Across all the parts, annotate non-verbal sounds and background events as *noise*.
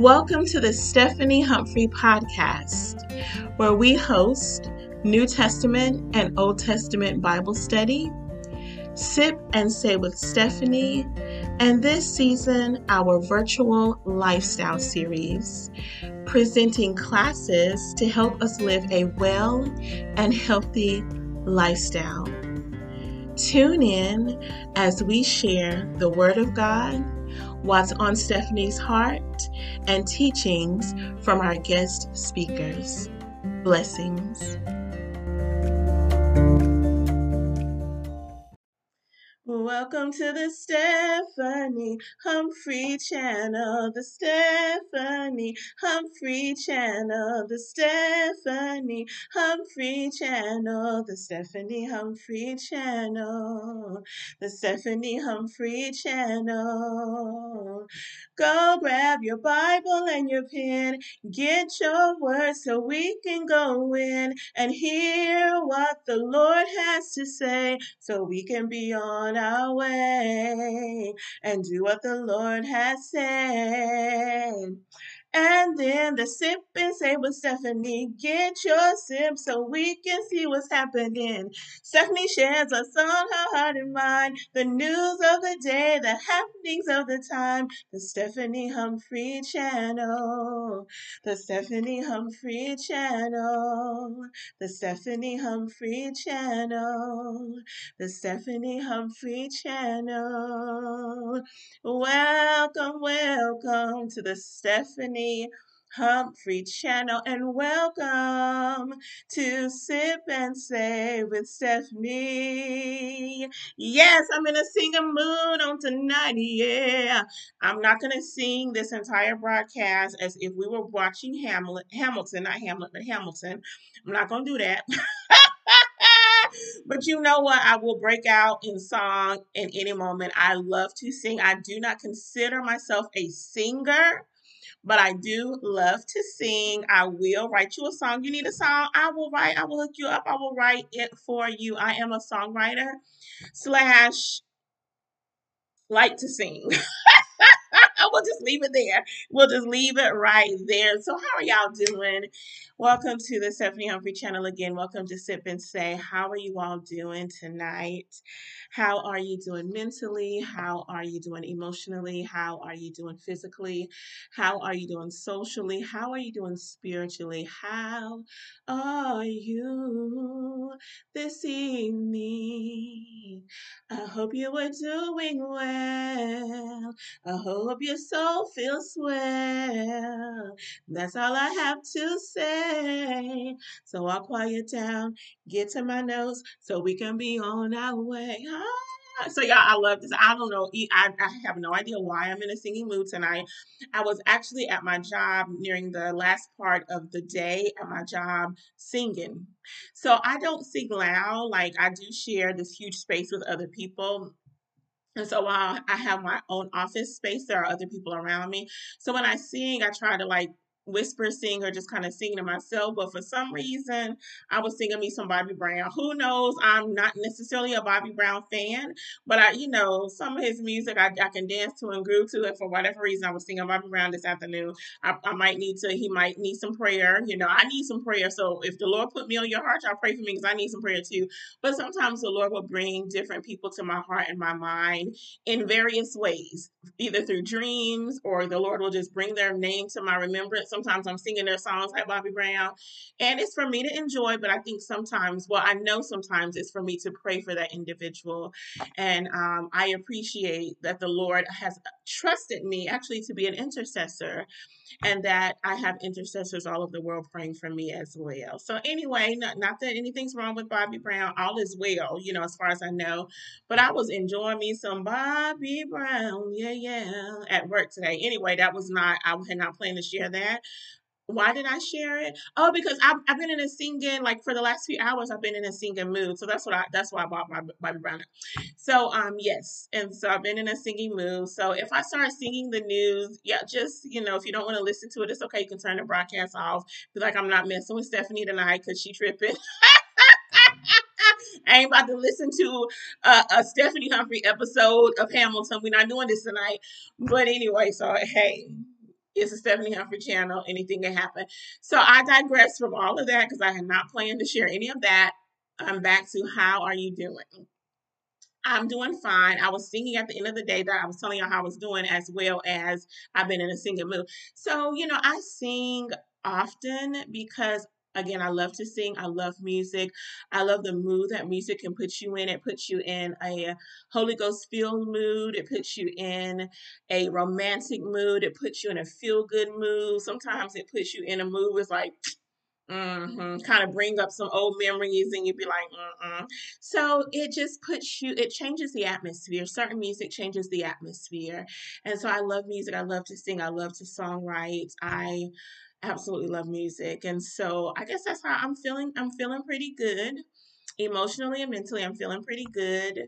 Welcome to the Stephanie Humphrey podcast, where we host New Testament and Old Testament Bible study, Sip and Say with Stephanie, and this season, our virtual lifestyle series, presenting classes to help us live a well and healthy lifestyle. Tune in as we share the Word of God what's on Stephanie's heart, and teachings from our guest speakers. Blessings. Welcome to the Stephanie Humphrey channel, the Stephanie Humphrey channel, the Stephanie Humphrey channel, the Stephanie Humphrey channel, the Stephanie Humphrey channel. Go grab your Bible and your pen, get your words so we can go in and hear what the Lord has to say so we can be on our way and do what the Lord has said. And then the sip and say with Stephanie, get your sip so we can see what's happening. Stephanie shares us on her heart and mind, the news of the day, the happenings of the time, the Stephanie Humphrey channel, the Stephanie Humphrey channel, the Stephanie Humphrey channel, the Stephanie Humphrey channel. Welcome, welcome to the Stephanie Humphrey channel and welcome to Sip and Say with Stephanie. Yes, I'm in a singing mood on tonight. Yeah, I'm not going to sing this entire broadcast as if we were watching Hamlet, Hamilton, not Hamlet, but Hamilton. I'm not going to do that. *laughs* but you know what? I will break out in song in any moment. I love to sing. I do not consider myself a singer but I do love to sing. I will write you a song. You need a song? I will write. I will hook you up. I will write it for you. I am a songwriter slash like to sing. *laughs* *laughs* we'll just leave it there. We'll just leave it right there. So, how are y'all doing? Welcome to the Stephanie Humphrey channel again. Welcome to Sip and Say. How are you all doing tonight? How are you doing mentally? How are you doing emotionally? How are you doing physically? How are you doing socially? How are you doing spiritually? How are you this evening? I hope you are doing well. I hope your soul feels swell. That's all I have to say. So I'll quiet down, get to my notes, so we can be on our way. Ah, so yeah, I love this. I don't know. I, I have no idea why I'm in a singing mood tonight. I was actually at my job nearing the last part of the day at my job singing. So I don't sing loud. Like I do share this huge space with other people. And so while I have my own office space, there are other people around me. So when I sing, I try to like whisper sing or just kind of singing to myself. But for some reason, I was singing me some Bobby Brown. Who knows? I'm not necessarily a Bobby Brown fan, but I, you know, some of his music I, I can dance to and groove to And For whatever reason, I was singing Bobby Brown this afternoon. I, I might need to, he might need some prayer. You know, I need some prayer. So if the Lord put me on your heart, y'all pray for me because I need some prayer too. But sometimes the Lord will bring different people to my heart and my mind in various ways, either through dreams or the Lord will just bring their name to my remembrance Sometimes I'm singing their songs like Bobby Brown, and it's for me to enjoy. But I think sometimes, well, I know sometimes it's for me to pray for that individual, and um, I appreciate that the Lord has trusted me actually to be an intercessor and that I have intercessors all over the world praying for me as well. So, anyway, not, not that anything's wrong with Bobby Brown, all is well, you know, as far as I know. But I was enjoying me some Bobby Brown, yeah, yeah, at work today. Anyway, that was not, I had not planned to share that why did I share it? Oh, because I've, I've been in a singing like for the last few hours. I've been in a singing mood, so that's what I that's why I bought my Bobby Brown. So um yes, and so I've been in a singing mood. So if I start singing the news, yeah, just you know, if you don't want to listen to it, it's okay. You can turn the broadcast off. Be like, I'm not messing with Stephanie tonight because she tripping. *laughs* I ain't about to listen to a, a Stephanie Humphrey episode of Hamilton. We're not doing this tonight. But anyway, so hey, It's a Stephanie Humphrey channel. Anything can happen. So I digress from all of that because I had not planned to share any of that. I'm back to how are you doing? I'm doing fine. I was singing at the end of the day that I was telling y'all how I was doing, as well as I've been in a singing mood. So, you know, I sing often because again i love to sing i love music i love the mood that music can put you in it puts you in a holy ghost filled mood it puts you in a romantic mood it puts you in a feel good mood sometimes it puts you in a mood with like Mm-hmm. Kind of bring up some old memories, and you'd be like, mm so it just puts you, it changes the atmosphere. Certain music changes the atmosphere, and so I love music. I love to sing. I love to songwrite. I absolutely love music, and so I guess that's how I'm feeling. I'm feeling pretty good emotionally and mentally i'm feeling pretty good.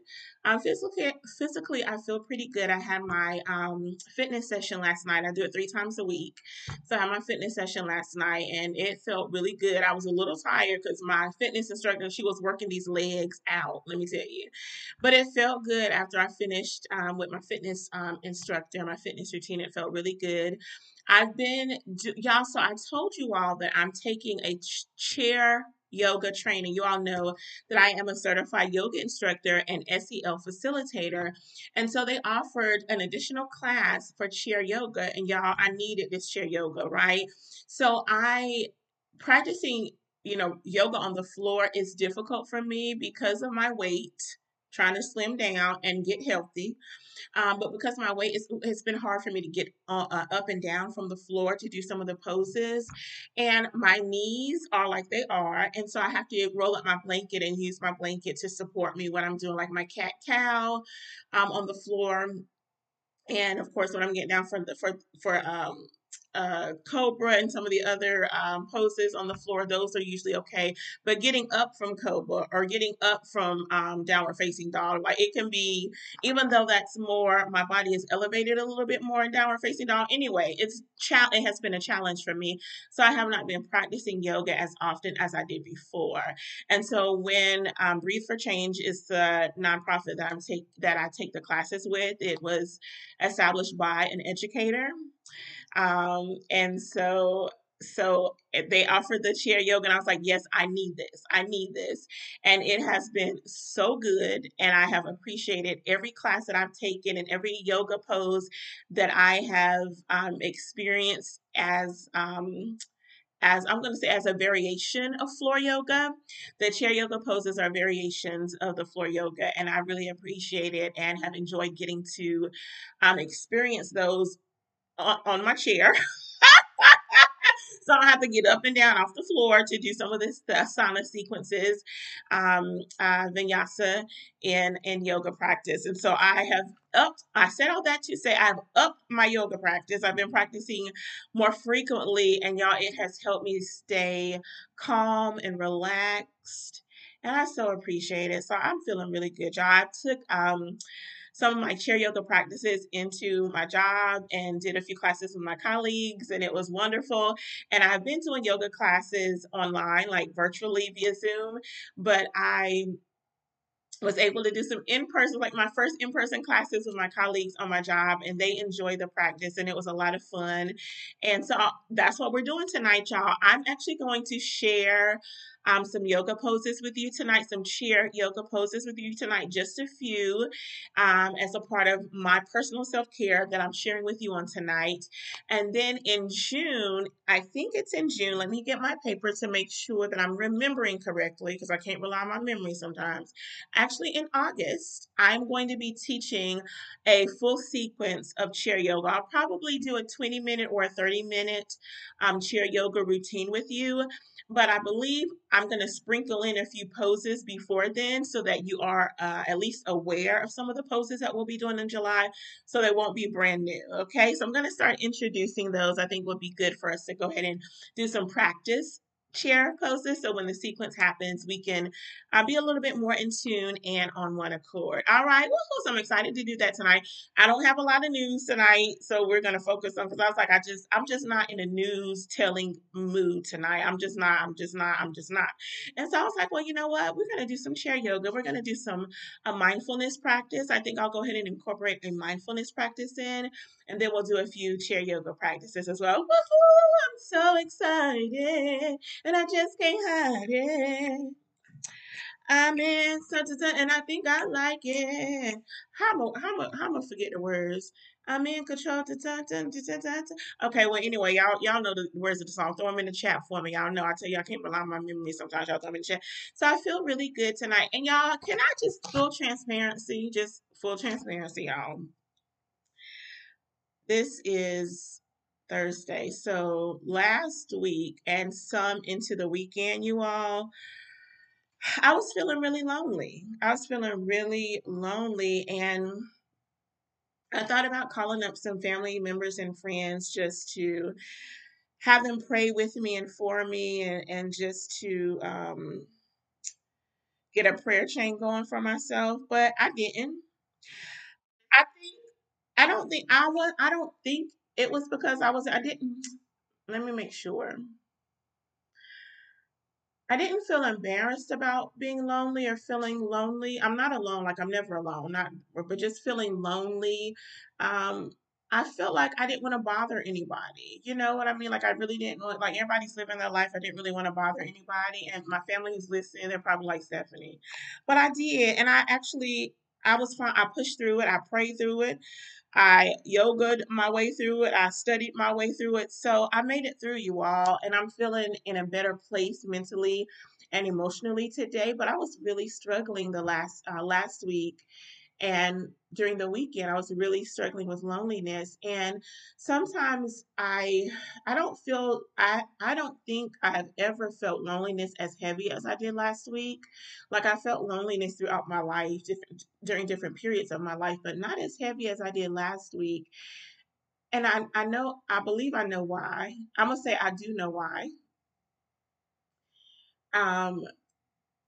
Um, physically physically i feel pretty good. I had my um, fitness session last night. I do it three times a week. So i had my fitness session last night and it felt really good. I was a little tired because my fitness instructor she was working these legs out let me tell you. But it felt good after i finished um, with my fitness um, instructor my fitness routine. It felt really good. I've been, y'all, so I told you all that I'm taking a chair yoga training. You all know that I am a certified yoga instructor and SEL facilitator. And so they offered an additional class for chair yoga. And y'all, I needed this chair yoga, right? So I practicing, you know, yoga on the floor is difficult for me because of my weight, trying to slim down and get healthy. Um, but because my weight is, it's been hard for me to get uh, uh, up and down from the floor to do some of the poses. And my knees are like they are. And so I have to roll up my blanket and use my blanket to support me when I'm doing like my cat cow um, on the floor. And of course, when I'm getting down for the for for um uh, Cobra and some of the other um, poses on the floor, those are usually okay. But getting up from Cobra or getting up from um, downward facing dog, like it can be, even though that's more, my body is elevated a little bit more in downward facing dog. Anyway, it's cha- it has been a challenge for me. So I have not been practicing yoga as often as I did before. And so when um, Breathe for Change is the nonprofit that I'm take that I take the classes with, it was established by an educator um, and so so eh, they offered the chair yoga and I was like, yes, I need this. I need this. And it has been so good. And I have appreciated every class that I've taken and every yoga pose that I have um, experienced as um, as I'm going to say as a variation of floor yoga. The chair yoga poses are variations of the floor yoga, and I really appreciate it and have enjoyed getting to um, experience those on, my chair. *laughs* so I have to get up and down off the floor to do some of this the asana sequences, um, uh, vinyasa in in yoga practice. And so I have upped. I said all that to say I've upped my yoga practice. I've been practicing more frequently, and y'all, it has helped me stay calm and relaxed. And I so appreciate it. So I'm feeling really good, y'all. I took um some of my chair yoga practices into my job and did a few classes with my colleagues, and it was wonderful. And I've been doing yoga classes online, like virtually via Zoom, but I was able to do some in person, like my first in person classes with my colleagues on my job, and they enjoyed the practice, and it was a lot of fun. And so that's what we're doing tonight, y'all. I'm actually going to share um, some yoga poses with you tonight, some chair yoga poses with you tonight, just a few um, as a part of my personal self care that I'm sharing with you on tonight. And then in June, I think it's in June, let me get my paper to make sure that I'm remembering correctly because I can't rely on my memory sometimes. Actually, in August, I'm going to be teaching a full sequence of chair yoga. I'll probably do a 20 minute or a 30 minute um, chair yoga routine with you but I believe I'm going to sprinkle in a few poses before then so that you are uh, at least aware of some of the poses that we'll be doing in July so they won't be brand new. Okay, so I'm going to start introducing those. I think would be good for us to go ahead and do some practice share poses. so when the sequence happens we can uh, be a little bit more in tune and on one accord. All right well so i'm excited to do that tonight. I don't have a lot of news tonight so we're to focus on because i was like i just i'm just not in a news telling mood tonight. I'm just not i'm just not i'm just not. And so i was like well you know what? We're to do some chair yoga. We're to do some a mindfulness practice. I think i'll go ahead and incorporate a mindfulness practice in and then we'll do a few chair yoga practices as well. Woo-hoo, I'm so excited, and I just can't hide it. I'm in such a and I think I like it. How am am how am I forget the words? I'm in control. Okay, well, anyway, y'all y'all know the words of the song. Throw them in the chat for me. Y'all know I tell y'all I can't rely on my memory. Sometimes y'all throw them in the chat. So I feel really good tonight. And y'all, can I just full transparency? Just full transparency, y'all this is Thursday. So last week and some into the weekend, you all, I was feeling really lonely. I was feeling really lonely and I thought about calling up some family members and friends just to have them pray with me and for me and, and just to um, get a prayer chain going for myself, but I didn't. I think I don't think I was I don't think it was because I was I didn't let me make sure. I didn't feel embarrassed about being lonely or feeling lonely. I'm not alone, like I'm never alone, not but just feeling lonely. Um, I felt like I didn't want to bother anybody. You know what I mean? Like I really didn't want like everybody's living their life. I didn't really want to bother anybody. And my family who's listening, they're probably like Stephanie. But I did, and I actually I was fine. I pushed through it. I prayed through it. I yogaed my way through it. I studied my way through it. So I made it through you all, and I'm feeling in a better place mentally and emotionally today. But I was really struggling the last uh, last week and during the weekend i was really struggling with loneliness and sometimes i i don't feel i i don't think i've ever felt loneliness as heavy as i did last week. Like i felt loneliness throughout my life different, during different periods of my life but not as heavy as i did last week. And i i know i believe i know why. I'm gonna say i do know why. Um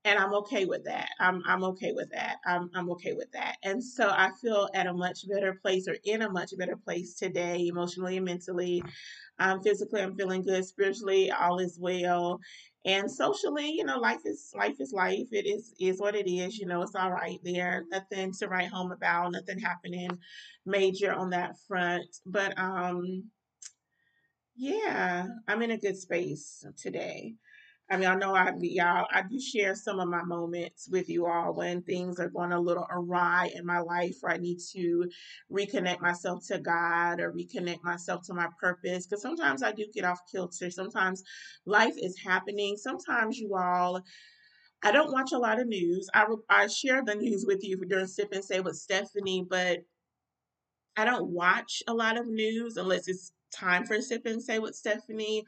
and I'm okay with that. I'm I'm okay with that. I'm I'm okay with that. And so I feel at a much better place or in a much better place today, emotionally and mentally. Um, physically, I'm feeling good. Spiritually, all is well. And socially, you know, life is life is life. It is is what it is. You know, it's all right there. Nothing to write home about. Nothing happening major on that front. But um, yeah, I'm in a good space today. I mean, I know I y'all I do share some of my moments with you all when things are going a little awry in my life where I need to reconnect myself to God or reconnect myself to my purpose. Because sometimes I do get off kilter. Sometimes life is happening. Sometimes you all I don't watch a lot of news. I I share the news with you during Sip and Say with Stephanie, but I don't watch a lot of news unless it's time for Sip and Say with Stephanie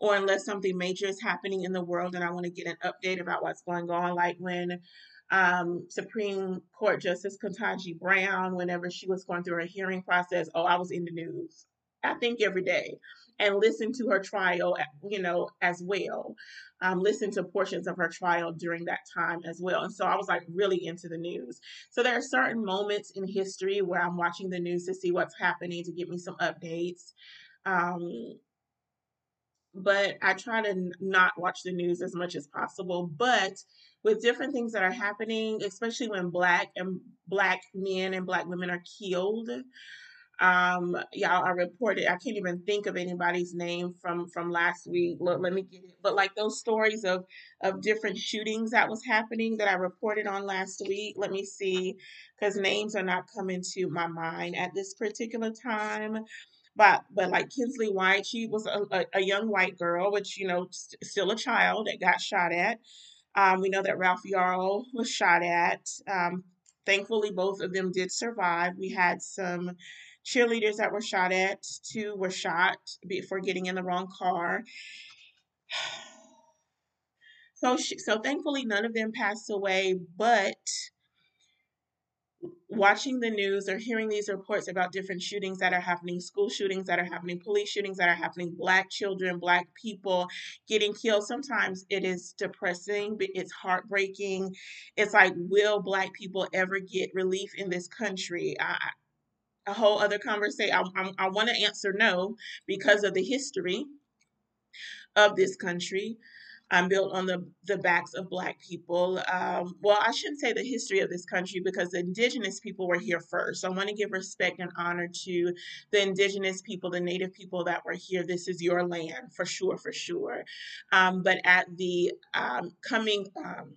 or unless something major is happening in the world and I want to get an update about what's going on, like when um, Supreme Court Justice Ketanji Brown, whenever she was going through her hearing process, oh, I was in the news. I think every day and listen to her trial, you know, as well. Um, listen to portions of her trial during that time as well. And so I was like really into the news. So there are certain moments in history where I'm watching the news to see what's happening, to get me some updates. Um, but I try to not watch the news as much as possible. But with different things that are happening, especially when black and black men and black women are killed, um, y'all, are reported. I can't even think of anybody's name from from last week. Look, let me get it. But like those stories of of different shootings that was happening that I reported on last week. Let me see, because names are not coming to my mind at this particular time but but like Kinsley White, she was a, a, a young white girl, which you know st- still a child that got shot at. Um, we know that Ralph Yarl was shot at. Um, thankfully, both of them did survive. We had some cheerleaders that were shot at. Two were shot for getting in the wrong car. *sighs* So, she, so thankfully, none of them passed away. But watching the news or hearing these reports about different shootings that are happening, school shootings that are happening, police shootings that are happening, black children, black people getting killed, sometimes it is depressing, but it's heartbreaking. It's like, will black people ever get relief in this country? I, a whole other conversation. I, I, I want to answer no because of the history of this country um, built on the, the backs of Black people. Um, well, I shouldn't say the history of this country because the indigenous people were here first. So I want to give respect and honor to the indigenous people, the native people that were here. This is your land for sure, for sure. Um, but at the um, coming, um,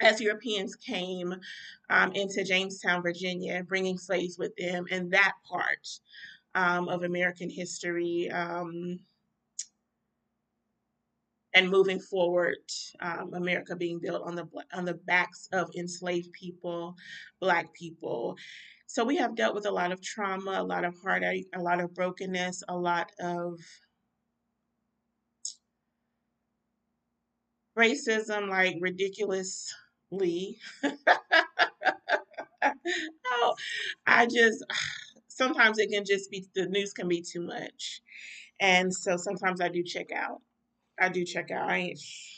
as Europeans came um, into Jamestown, Virginia, bringing slaves with them, and that part of American history and moving forward, um, America being built on the on the backs of enslaved people, Black people. So we have dealt with a lot of trauma, a lot of heartache, a lot of brokenness, a lot of racism, like ridiculously. *laughs* oh, I just *sighs* sometimes it can just be the news can be too much, and so sometimes I do check out. I do check out. I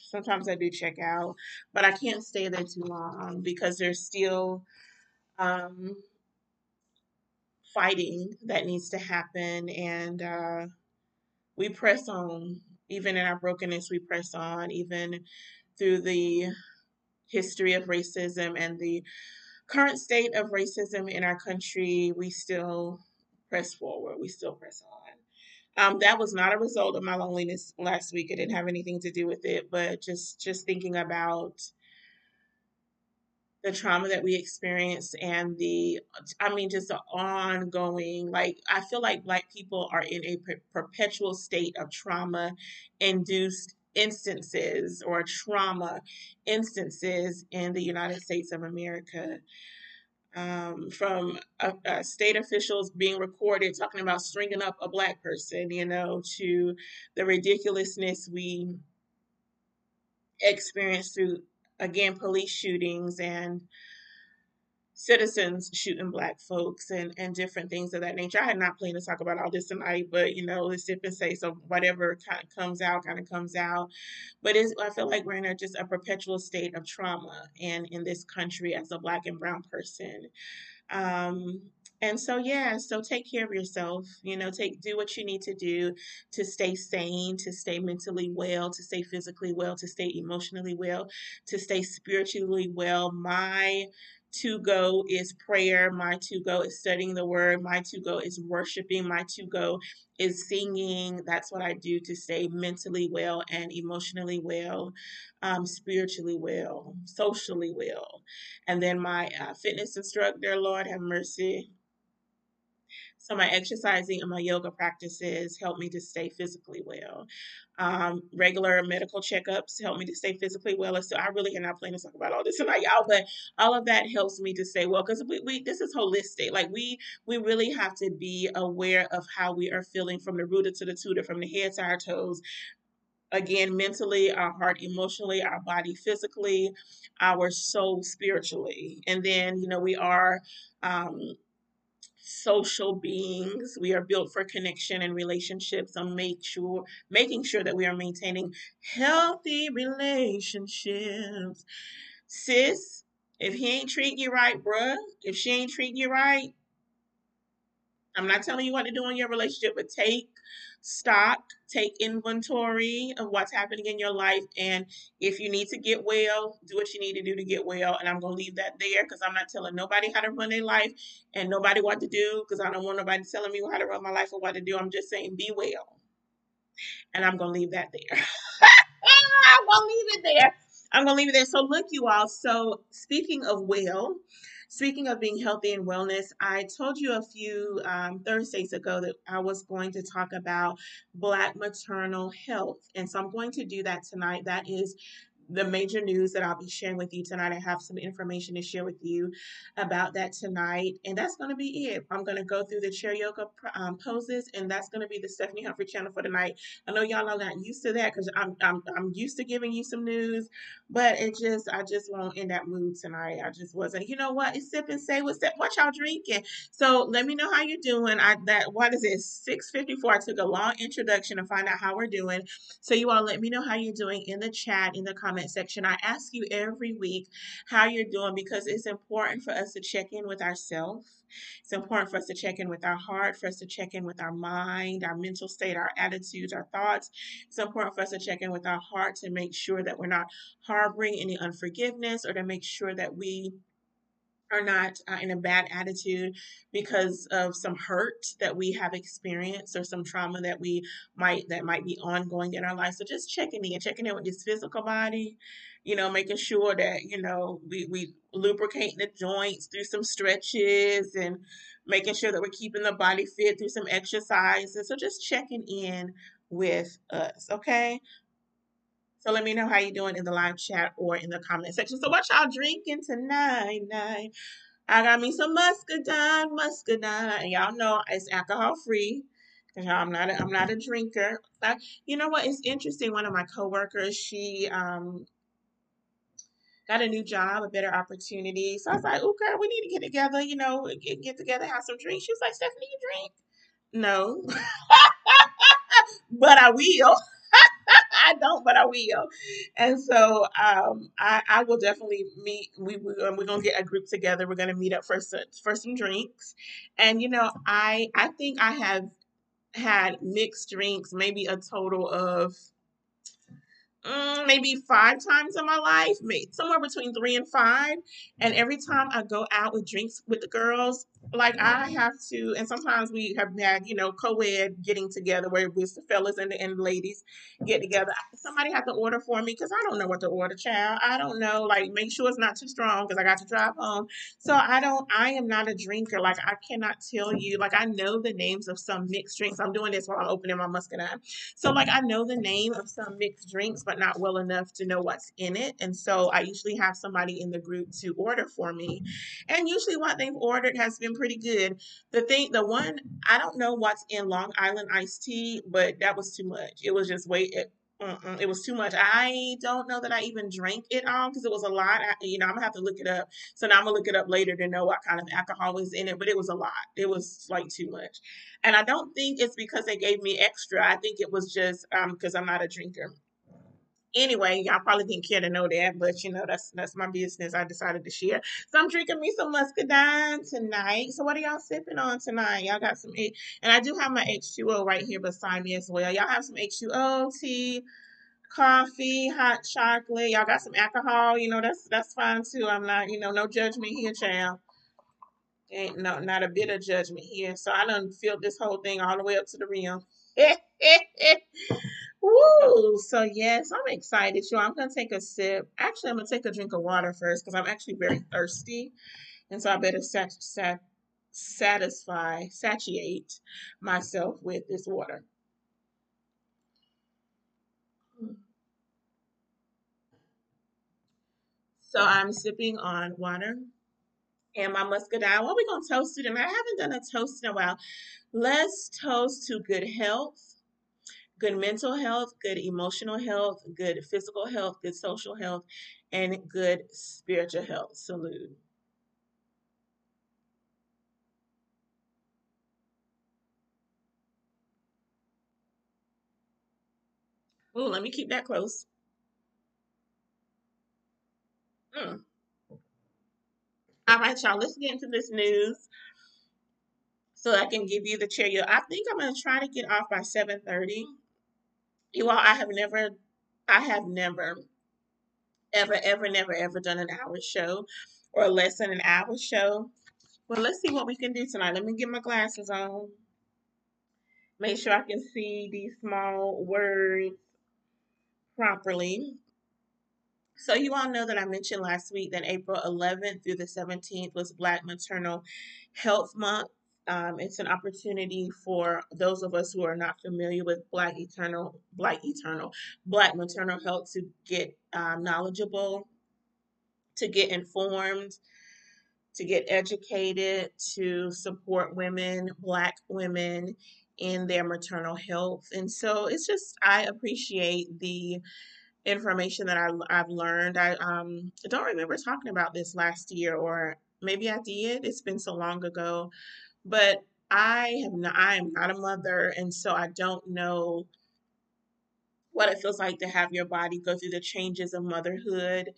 sometimes I do check out, but I can't stay there too long because there's still um, fighting that needs to happen, and uh, we press on. Even in our brokenness, we press on. Even through the history of racism and the current state of racism in our country, we still press forward. We still press on. Um, that was not a result of my loneliness last week. It didn't have anything to do with it, but just just thinking about the trauma that we experienced and the i mean just the ongoing like i feel like black people are in a per- perpetual state of trauma induced instances or trauma instances in the united states of america um, from state officials being recorded talking about stringing up a black person, you know, to the ridiculousness we experience through, again, police shootings and citizens shooting black folks and, and different things of that nature. I had not planned to talk about all this tonight, but you know, let's sip and say so whatever kind of comes out, kind of comes out. But it's, I feel like we're in a, just a perpetual state of trauma and in this country as a black and brown person. Um, and so yeah so take care of yourself you know take do what you need to do to stay sane to stay mentally well to stay physically well to stay emotionally well to stay spiritually well my to go is prayer. My to go is studying the word. My to go is worshiping. My to go is singing. That's what I do to stay mentally well and emotionally well, um, spiritually well, socially well. And then my uh, fitness instructor, Lord have mercy, so my exercising and my yoga practices help me to stay physically well. Um, regular medical checkups help me to stay physically well. So I really am not planning to talk about all this tonight, *laughs* y'all, but all of that helps me to stay well because we, we this is holistic. Like we we really have to be aware of how we are feeling from the rooter to the tutor, from the head to our toes, again mentally our heart emotionally our body physically our soul spiritually and then you know we are um, social beings. We are built for connection and relationships. So make sure making sure that we are maintaining healthy relationships. Sis, if he ain't treating you right, bruh, if she ain't treating you right, I'm not telling you what to do in your relationship, but take stock, take inventory of what's happening in your life. And if you need to get well, do what you need to do to get well. And I'm going to leave that there because I'm not telling nobody how to run their life and nobody what to do because I don't want nobody telling me how to run my life or what to do. I'm just saying be well. And I'm going to leave that there. *laughs* I'm going to leave it there. I'm to leave it there. So, look, you all. So, speaking of well, Speaking of being healthy and wellness, I told you a few um, Thursdays ago that I was going to talk about Black maternal health. And so I'm going to do that tonight. That is the major news that I'll be sharing with you tonight. I have some information to share with you about that tonight, and that's going to be it. I'm going to go through the chair yoga um, poses, and that's going to be the Stephanie Humphrey channel for tonight. I know y'all are not used to that because I'm, I'm I'm used to giving you some news, but it just I just won't in that mood tonight. I just wasn't. You know what? It's sip and say what's that? What y'all drinking? So let me know how you're doing. I that what is it? 654. I took a long introduction to find out how we're doing. So you all let me know how you're doing in the chat in the comment section. I ask you every week how you're doing because it's important for us to check in with ourselves. It's important for us to check in with our heart, for us to check in with our mind, our mental state, our attitudes, our thoughts. It's important for us to check in with our heart to make sure that we're not harboring any unforgiveness or to make sure that we are not uh, in a bad attitude because of some hurt that we have experienced or some trauma that we might that might be ongoing in our life so just checking in checking in with this physical body you know making sure that you know we we lubricating the joints through some stretches and making sure that we're keeping the body fit through some exercises. So just checking in with us okay so let me know how you're doing in the live chat or in the comment section. So what y'all drinking tonight? Night. I got me some muscadine, muscadine. And y'all know it's alcohol free. Cause I'm not a, I'm not a drinker. You know what? It's interesting. One of my coworkers, she um got a new job, a better opportunity. So I was like, "Oh, girl, we need to get together. You know, get, get together, have some drinks." She was like, "Stephanie, you drink?" No, *laughs* but I will. *laughs* I don't, but I will. And so um, I, I will definitely meet. We, we we're gonna get a group together. We're gonna meet up for some, for some drinks. And you know, I I think I have had mixed drinks, maybe a total of mm, maybe five times in my life, maybe somewhere between three and five. And every time I go out with drinks with the girls, like I have to, and sometimes we have had, you know, co-ed getting together where it's the fellas and the, and ladies get together. Somebody have to order for me because I don't know what to order, child. I don't know. Like, make sure it's not too strong because I got to drive home. So I don't. I am not a drinker. Like, I cannot tell you. Like, I know the names of some mixed drinks. I'm doing this while I'm opening my muscadine. So, like, I know the name of some mixed drinks, but not well enough to know what's in it. And so, I usually have somebody in the group to order for me. And usually, what they've ordered has been pretty good. The thing, the one, I don't know what's in Long Island iced tea, but that was too much. It was just way, it, it was too much. I don't know that I even drank it all because it was a lot. I, you know, I'm gonna have to look it up. So now I'm gonna look it up later to know what kind of alcohol was in it. But it was a lot. It was like too much. And I don't think it's because they gave me extra. I think it was just um because I'm not a drinker anyway, y'all probably didn't care to know that, but you know that's that's my business. I decided to share. So I'm drinking me some muscadine tonight. So what are y'all sipping on tonight? Y'all got some H, and I do have my H2O right here beside me as well. Y'all have some H2O tea, coffee, hot chocolate. Y'all got some alcohol. You know that's that's fine too. I'm not you know no judgment here, child. Ain't no not a bit of judgment here. So I done filled this whole thing all the way up to the rim. *laughs* Woo! So yes, I'm excited. You, I'm gonna take a sip. Actually, I'm gonna take a drink of water first because I'm actually very thirsty, and so I better sat, sat, satisfy, satiate myself with this water. So I'm sipping on water and my muscadine. Are we gonna toast to? And I haven't done a toast in a while. Let's toast to good health good mental health, good emotional health, good physical health, good social health, and good spiritual health. Salute. Oh, let me keep that close. Mm. All right, y'all, let's get into this news so I can give you the chair. I think I'm going to try to get off by 7.30. You all, I have never, I have never, ever, ever, never, ever done an hour show or less than an hour show. Well, let's see what we can do tonight. Let me get my glasses on. Make sure I can see these small words properly. So you all know that I mentioned last week that April 11th through the 17th was Black Maternal Health Month. Um, it's an opportunity for those of us who are not familiar with Black Eternal, Black Eternal, Black maternal health to get um, knowledgeable, to get informed, to get educated, to support women, Black women in their maternal health. And so it's just, I appreciate the information that I, I've learned. I um, don't remember talking about this last year, or maybe I did. It's been so long ago, but I have not, I am not a mother, and so I don't know what it feels like to have your body go through the changes of motherhood.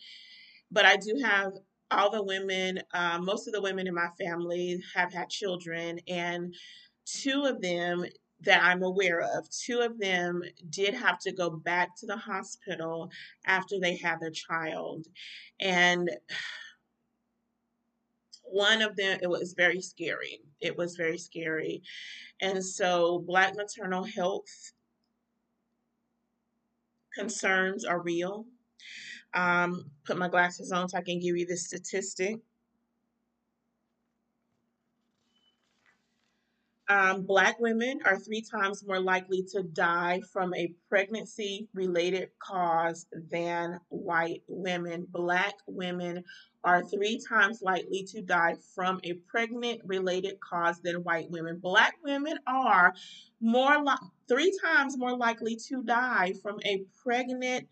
But I do have all the women, uh, most of the women in my family have had children, and two of them that I'm aware of, two of them did have to go back to the hospital after they had their child. And one of them, it was very scary. It was very scary. And so, Black maternal health concerns are real. Um, put my glasses on so I can give you the statistic. Um, black women are three times more likely to die from a pregnancy related cause than white women. Black women are three times likely to die from a pregnant related cause than white women. Black women are more like three times more likely to die from a pregnant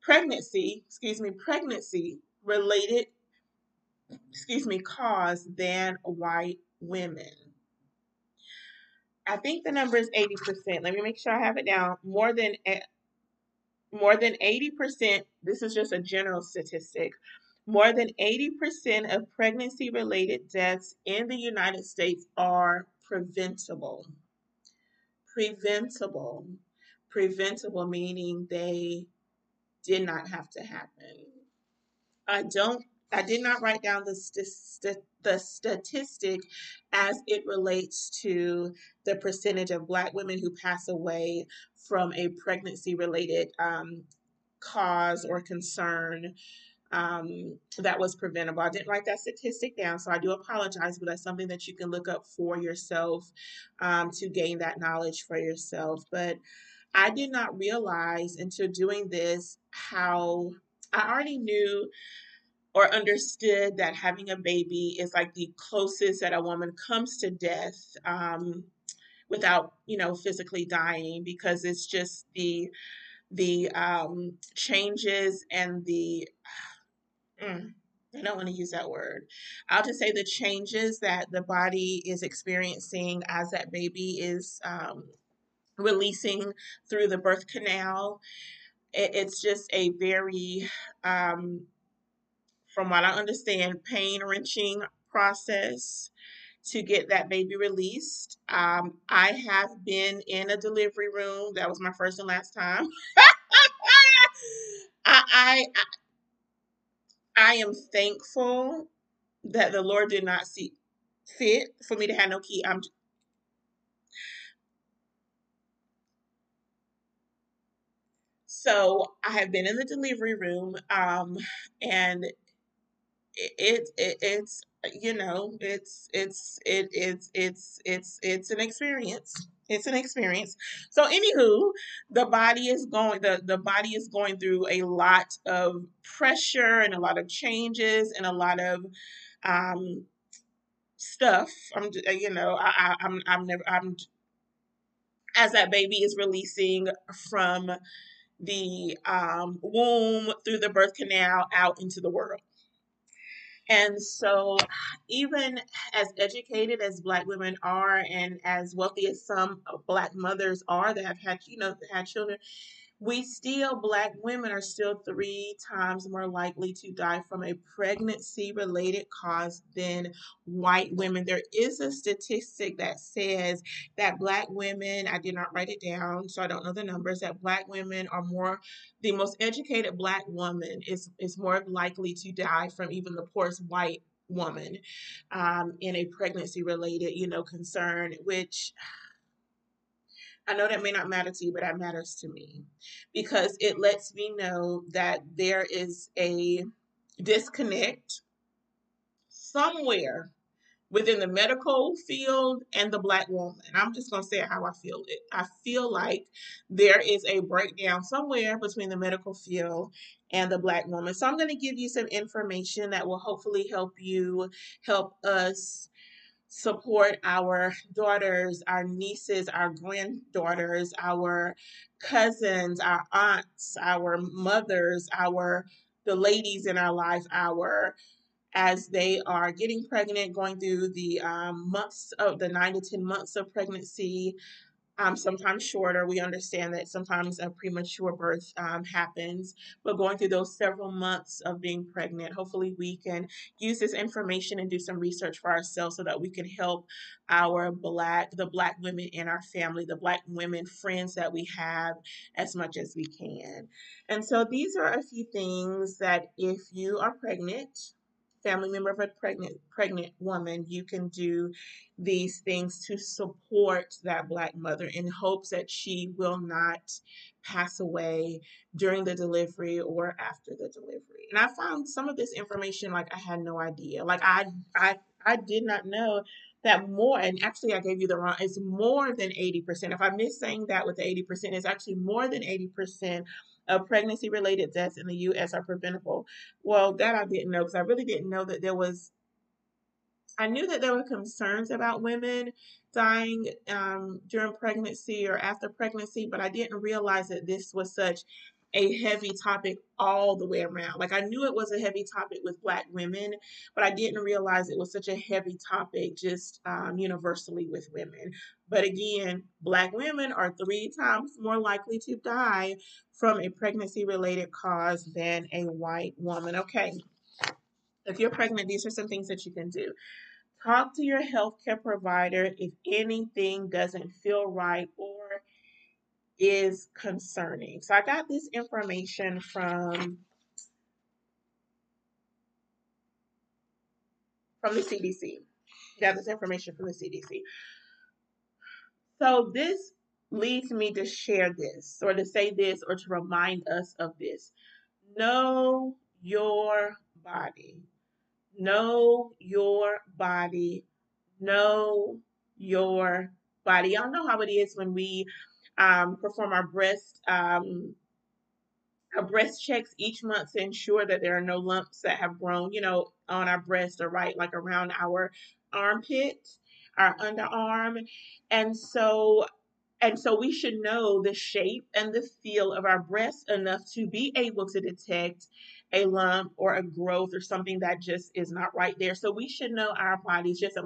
pregnancy, excuse me, pregnancy related excuse me, cause than white women. I think the number is 80%. Let me make sure I have it down. More than more than 80%, this is just a general statistic. More than 80% of pregnancy related deaths in the United States are preventable. Preventable. Preventable meaning they did not have to happen. I don't I did not write down the st- the statistic as it relates to the percentage of Black women who pass away from a pregnancy related um, cause or concern um, that was preventable. I didn't write that statistic down, so I do apologize, but that's something that you can look up for yourself um, to gain that knowledge for yourself. But I did not realize until doing this how I already knew or understood that having a baby is like the closest that a woman comes to death um, without you know physically dying because it's just the the um, changes and the *sighs* mm, I don't want to use that word. I'll just say the changes that the body is experiencing as that baby is um, releasing through the birth canal. It, it's just a very um, from what I understand, pain wrenching process to get that baby released. Um, I have been in a delivery room. That was my first and last time. *laughs* I, I, I am thankful that the Lord did not see fit for me to have no key. I'm so I have been in the delivery room, um, and it, it it's you know it's it's it it's it's it's it's an experience. It's an experience. So anywho the body is going the the body is going through a lot of pressure and a lot of changes and a lot of um stuff. I'm you know i, I i'm i'm never i'm as that baby is releasing from the um, womb through the birth canal out into the world and so, even as educated as Black women are, and as wealthy as some Black mothers are that have had, you know, had children, we still, Black women are still three times more likely to die from a pregnancy related cause than white women. There is a statistic that says that Black women, I did not write it down, so I don't know the numbers, that Black women are more, the most educated Black woman is, is more likely to die from even the poorest white woman um, in a pregnancy related, you know, concern, which I know that may not matter to you, but that matters to me because it lets me know that there is a disconnect somewhere within the medical field and the black woman. I'm just going to say how I feel it. I feel like there is a breakdown somewhere between the medical field and the black woman. So I'm going to give you some information that will hopefully help you help us support our daughters, our nieces, our granddaughters, our cousins, our aunts, our mothers, our the ladies in our life, our as they are getting pregnant, going through the um, months of the nine to 10 months of pregnancy, um, sometimes shorter. We understand that sometimes a premature birth um, happens, but going through those several months of being pregnant, hopefully we can use this information and do some research for ourselves so that we can help our black, the black women in our family, the black women friends that we have as much as we can. And so these are a few things that if you are pregnant, family member of a pregnant pregnant woman, you can do these things to support that black mother in hopes that she will not pass away during the delivery or after the delivery. And I found some of this information like I had no idea. Like I I I did not know that more and actually I gave you the wrong it's more than 80%. If I miss saying that with the 80%, it's actually more than 80% of pregnancy related deaths in the US are preventable. Well, that I didn't know because I really didn't know that there was I knew that there were concerns about women dying um, during pregnancy or after pregnancy, but I didn't realize that this was such a heavy topic all the way around. Like I knew it was a heavy topic with Black women, but I didn't realize it was such a heavy topic just um, universally with women. But again, Black women are three times more likely to die from a pregnancy related cause than a white woman. Okay. If you're pregnant, these are some things that you can do. Talk to your healthcare provider if anything doesn't feel right or is concerning. So I got this information from from the CDC. Got this information from the CDC. So this leads me to share this or to say this or to remind us of this. Know your body. Know your body. Know your body. Y'all know how it is when we um, perform our breast um, our breast checks each month to ensure that there are no lumps that have grown, you know, on our breast or right like around our armpit, our underarm. And so and so we should know the shape and the feel of our breasts enough to be able to detect a lump or a growth or something that just is not right there. So we should know our bodies. Just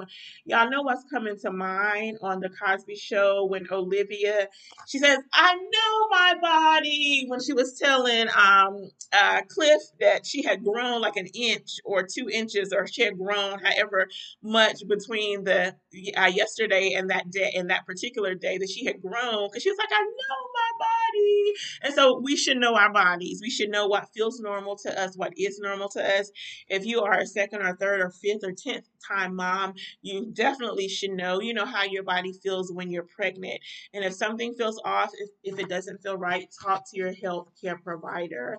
y'all know what's coming to mind on the Cosby Show when Olivia she says, "I know my body" when she was telling um uh, Cliff that she had grown like an inch or two inches, or she had grown however much between the uh, yesterday and that day and that particular day that she had grown because she was like, "I know my body," and so we should know our bodies. We should know what feels normal to us, what is normal to us. If you are a second or third or fifth or tenth time mom, you definitely should know, you know, how your body feels when you're pregnant. And if something feels off, if, if it doesn't feel right, talk to your health care provider.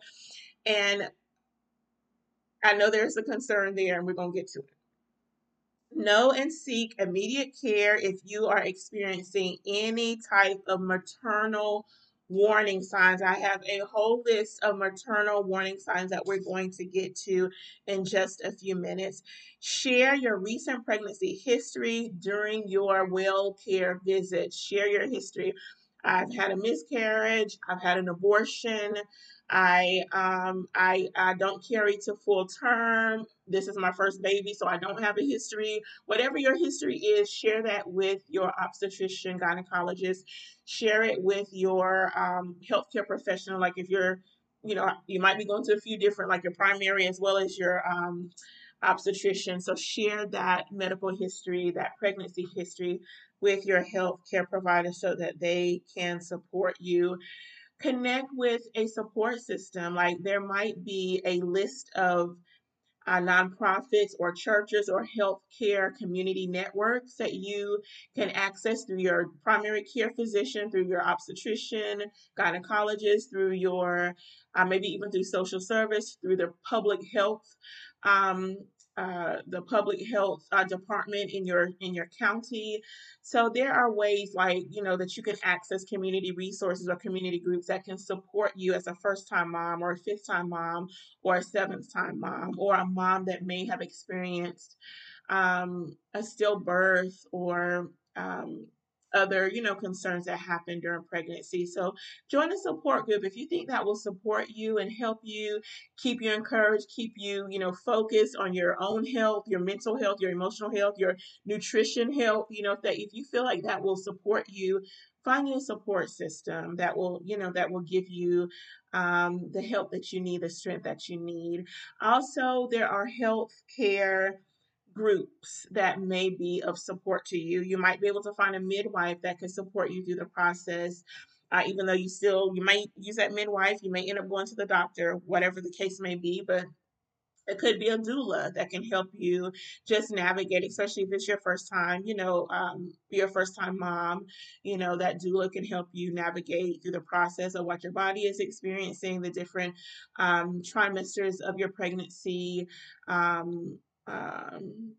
And I know there's a concern there, and we're going to get to it. Know and seek immediate care if you are experiencing any type of maternal warning signs. I have a whole list of maternal warning signs that we're going to get to in just a few minutes. Share your recent pregnancy history during your well care visit. Share your history. I've had a miscarriage, I've had an abortion, I um I I don't carry to full term. This is my first baby, so I don't have a history. Whatever your history is, share that with your obstetrician, gynecologist. Share it with your um, healthcare professional. Like if you're, you know, you might be going to a few different, like your primary as well as your um, obstetrician. So share that medical history, that pregnancy history with your healthcare provider so that they can support you connect with a support system. Like there might be a list of uh, nonprofits or churches or healthcare community networks that you can access through your primary care physician, through your obstetrician, gynecologist, through your uh, maybe even through social service, through the public health um, uh, the public health uh, department in your in your county. So there are ways like you know that you can access community resources or community groups that can support you as a first time mom or a fifth time mom or a seventh time mom or a mom that may have experienced um, a stillbirth or um, other, you know, concerns that happen during pregnancy. So join a support group if you think that will support you and help you keep you encouraged, keep you, you know, focused on your own health, your mental health, your emotional health, your nutrition health. You know, if that if you feel like that will support you, find a support system that will, you know, that will give you um, the help that you need, the strength that you need. Also, there are health care groups that may be of support to you. You might be able to find a midwife that can support you through the process. Uh, even though you still you might use that midwife, you may end up going to the doctor, whatever the case may be. But it could be a doula that can help you just navigate, especially if it's your first time, you know, um, be your first time mom, you know, that doula can help you navigate through the process of what your body is experiencing, the different um, trimesters of your pregnancy, um, um,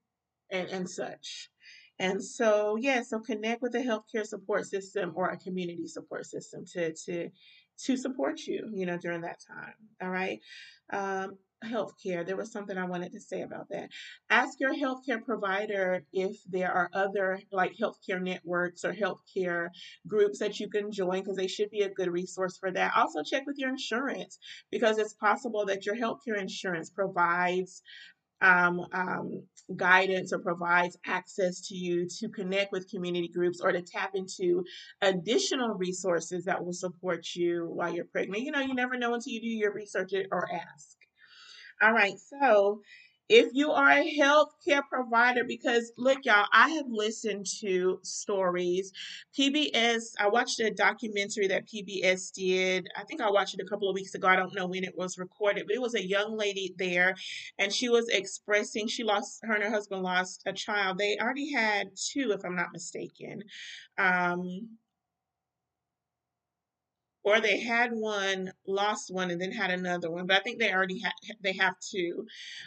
and, and such. And so, yeah, so connect with a healthcare support system or a community support system to to to support you, you know, during that time. All right. Um, healthcare. There was something I wanted to say about that. Ask your healthcare provider if there are other like healthcare networks or healthcare groups that you can join because they should be a good resource for that. Also, check with your insurance because it's possible that your healthcare insurance provides um, um, guidance or provides access to you to connect with community groups or to tap into additional resources that will support you while you're pregnant. You know, you never know until you do your research or ask. All right, so if you are a healthcare provider, because look, y'all, I have listened to stories. PBS, I watched a documentary that PBS did. I think I watched it a couple of weeks ago. I don't know when it was recorded, but it was a young lady there, and she was expressing she lost her and her husband lost a child. They already had two, if I'm not mistaken. Um, or they had one, lost one, and then had another one. But I think they already had they have two.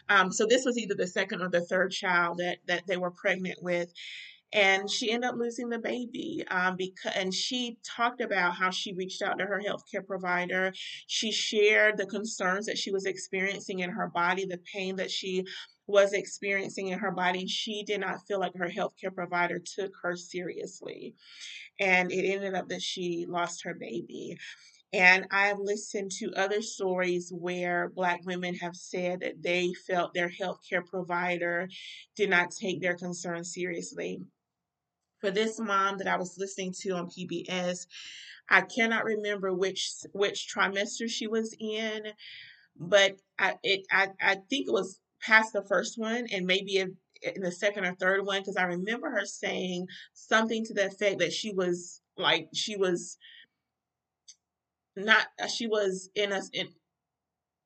Um, so this was either the second or the third child that that they were pregnant with. And she ended up losing the baby um, because, and she talked about how she reached out to her healthcare provider. She shared the concerns that she was experiencing in her body, the pain that she was experiencing in her body. She did not feel like her healthcare provider took her seriously and it ended up that she lost her baby. And I've listened to other stories where Black women have said that they felt their healthcare provider did not take their concerns seriously. For this mom that I was listening to on PBS, I cannot remember which which trimester she was in, but I it I, I think it was past the first one and maybe in the second or third one because I remember her saying something to the effect that she was like she was not uh, she was in a in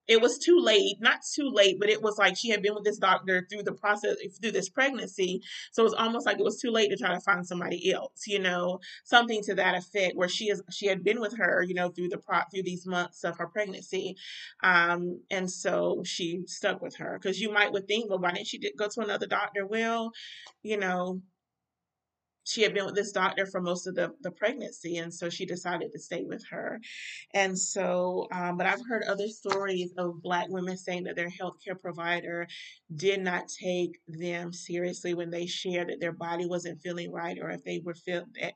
it was too late, not too late, but it was like she had been with this doctor through the process through this pregnancy. So it was almost like it was too late to try to find somebody else, you know, something to that effect where she is she had been with her, you know, through the pro through these months of her pregnancy. Um, and so she stuck with her because you might would think, well, why didn't she go to another doctor? Well, you know, she had been with this doctor for most of the, the pregnancy and so she decided to stay with her. And so um, but i've heard other stories of black women saying that their healthcare provider did not take them seriously when they shared that their body wasn't feeling right or if they were feel that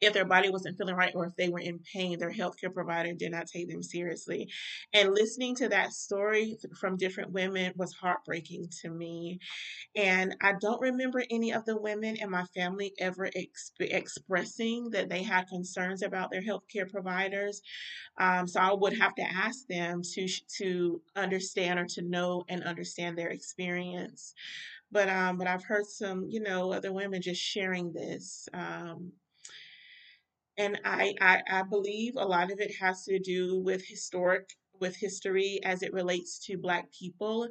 if their body wasn't feeling right or if they were in pain their healthcare provider did not take them seriously and listening to that story from different women was heartbreaking to me and I don't remember any of the women in my family ever expressing that they had concerns about their healthcare providers. Um, so I would have to ask them to to understand or to know and understand their experience. But um, but I've heard some, you know, other women just sharing this. Um, and I, I I believe a lot of it has to do with historic with history as it relates to Black people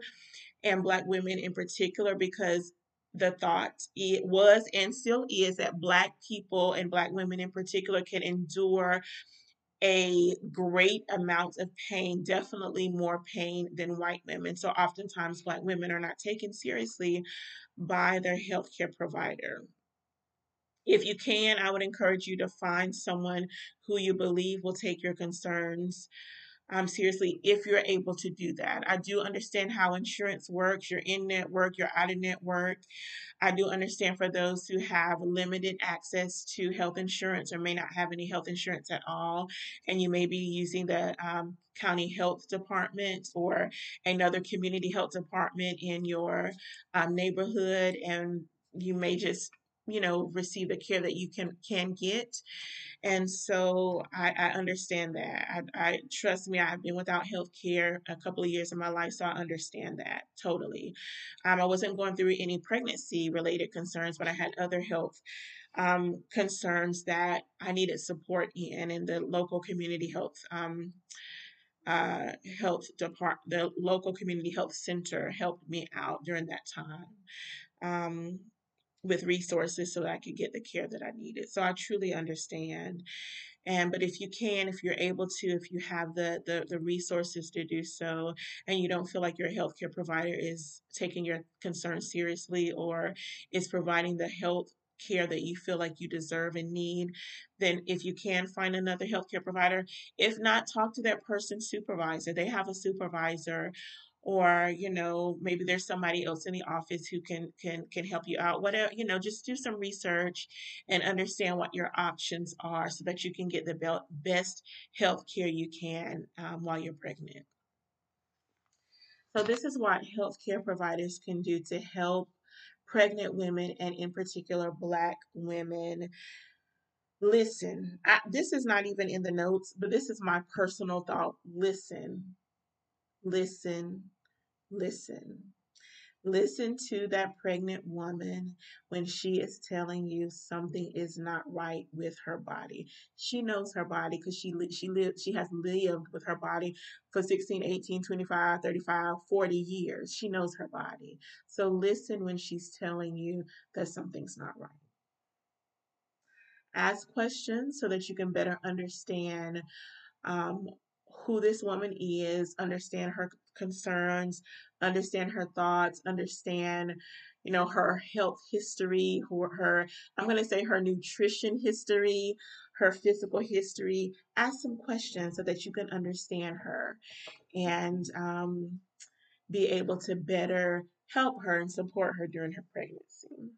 and Black women in particular, because the thought it was and still is that Black people and Black women in particular can endure a great amount of pain, definitely more pain than white women. So oftentimes black women are not taken seriously by their healthcare provider. If you can, I would encourage you to find someone who you believe will take your concerns um, seriously if you're able to do that. I do understand how insurance works. You're in network, you're out of network. I do understand for those who have limited access to health insurance or may not have any health insurance at all, and you may be using the um, county health department or another community health department in your um, neighborhood, and you may just you know receive the care that you can can get and so I, I understand that. I, I trust me, I've been without health care a couple of years in my life, so I understand that totally. Um, I wasn't going through any pregnancy related concerns, but I had other health um, concerns that I needed support in, and the local community health. Um, uh, health department, the local community health center helped me out during that time. Um, with resources so that I could get the care that I needed. So I truly understand. And but if you can, if you're able to, if you have the the, the resources to do so, and you don't feel like your healthcare provider is taking your concerns seriously or is providing the health care that you feel like you deserve and need, then if you can find another healthcare provider, if not, talk to that person's supervisor. They have a supervisor or you know maybe there's somebody else in the office who can can can help you out whatever you know just do some research and understand what your options are so that you can get the best health care you can um, while you're pregnant. So this is what healthcare providers can do to help pregnant women and in particular black women. Listen I, this is not even in the notes but this is my personal thought. Listen listen Listen. Listen to that pregnant woman when she is telling you something is not right with her body. She knows her body because she she lived she has lived with her body for 16, 18, 25, 35, 40 years. She knows her body. So listen when she's telling you that something's not right. Ask questions so that you can better understand um, who this woman is, understand her concerns, understand her thoughts, understand, you know, her health history, or her, I'm going to say her nutrition history, her physical history. Ask some questions so that you can understand her and um, be able to better help her and support her during her pregnancy.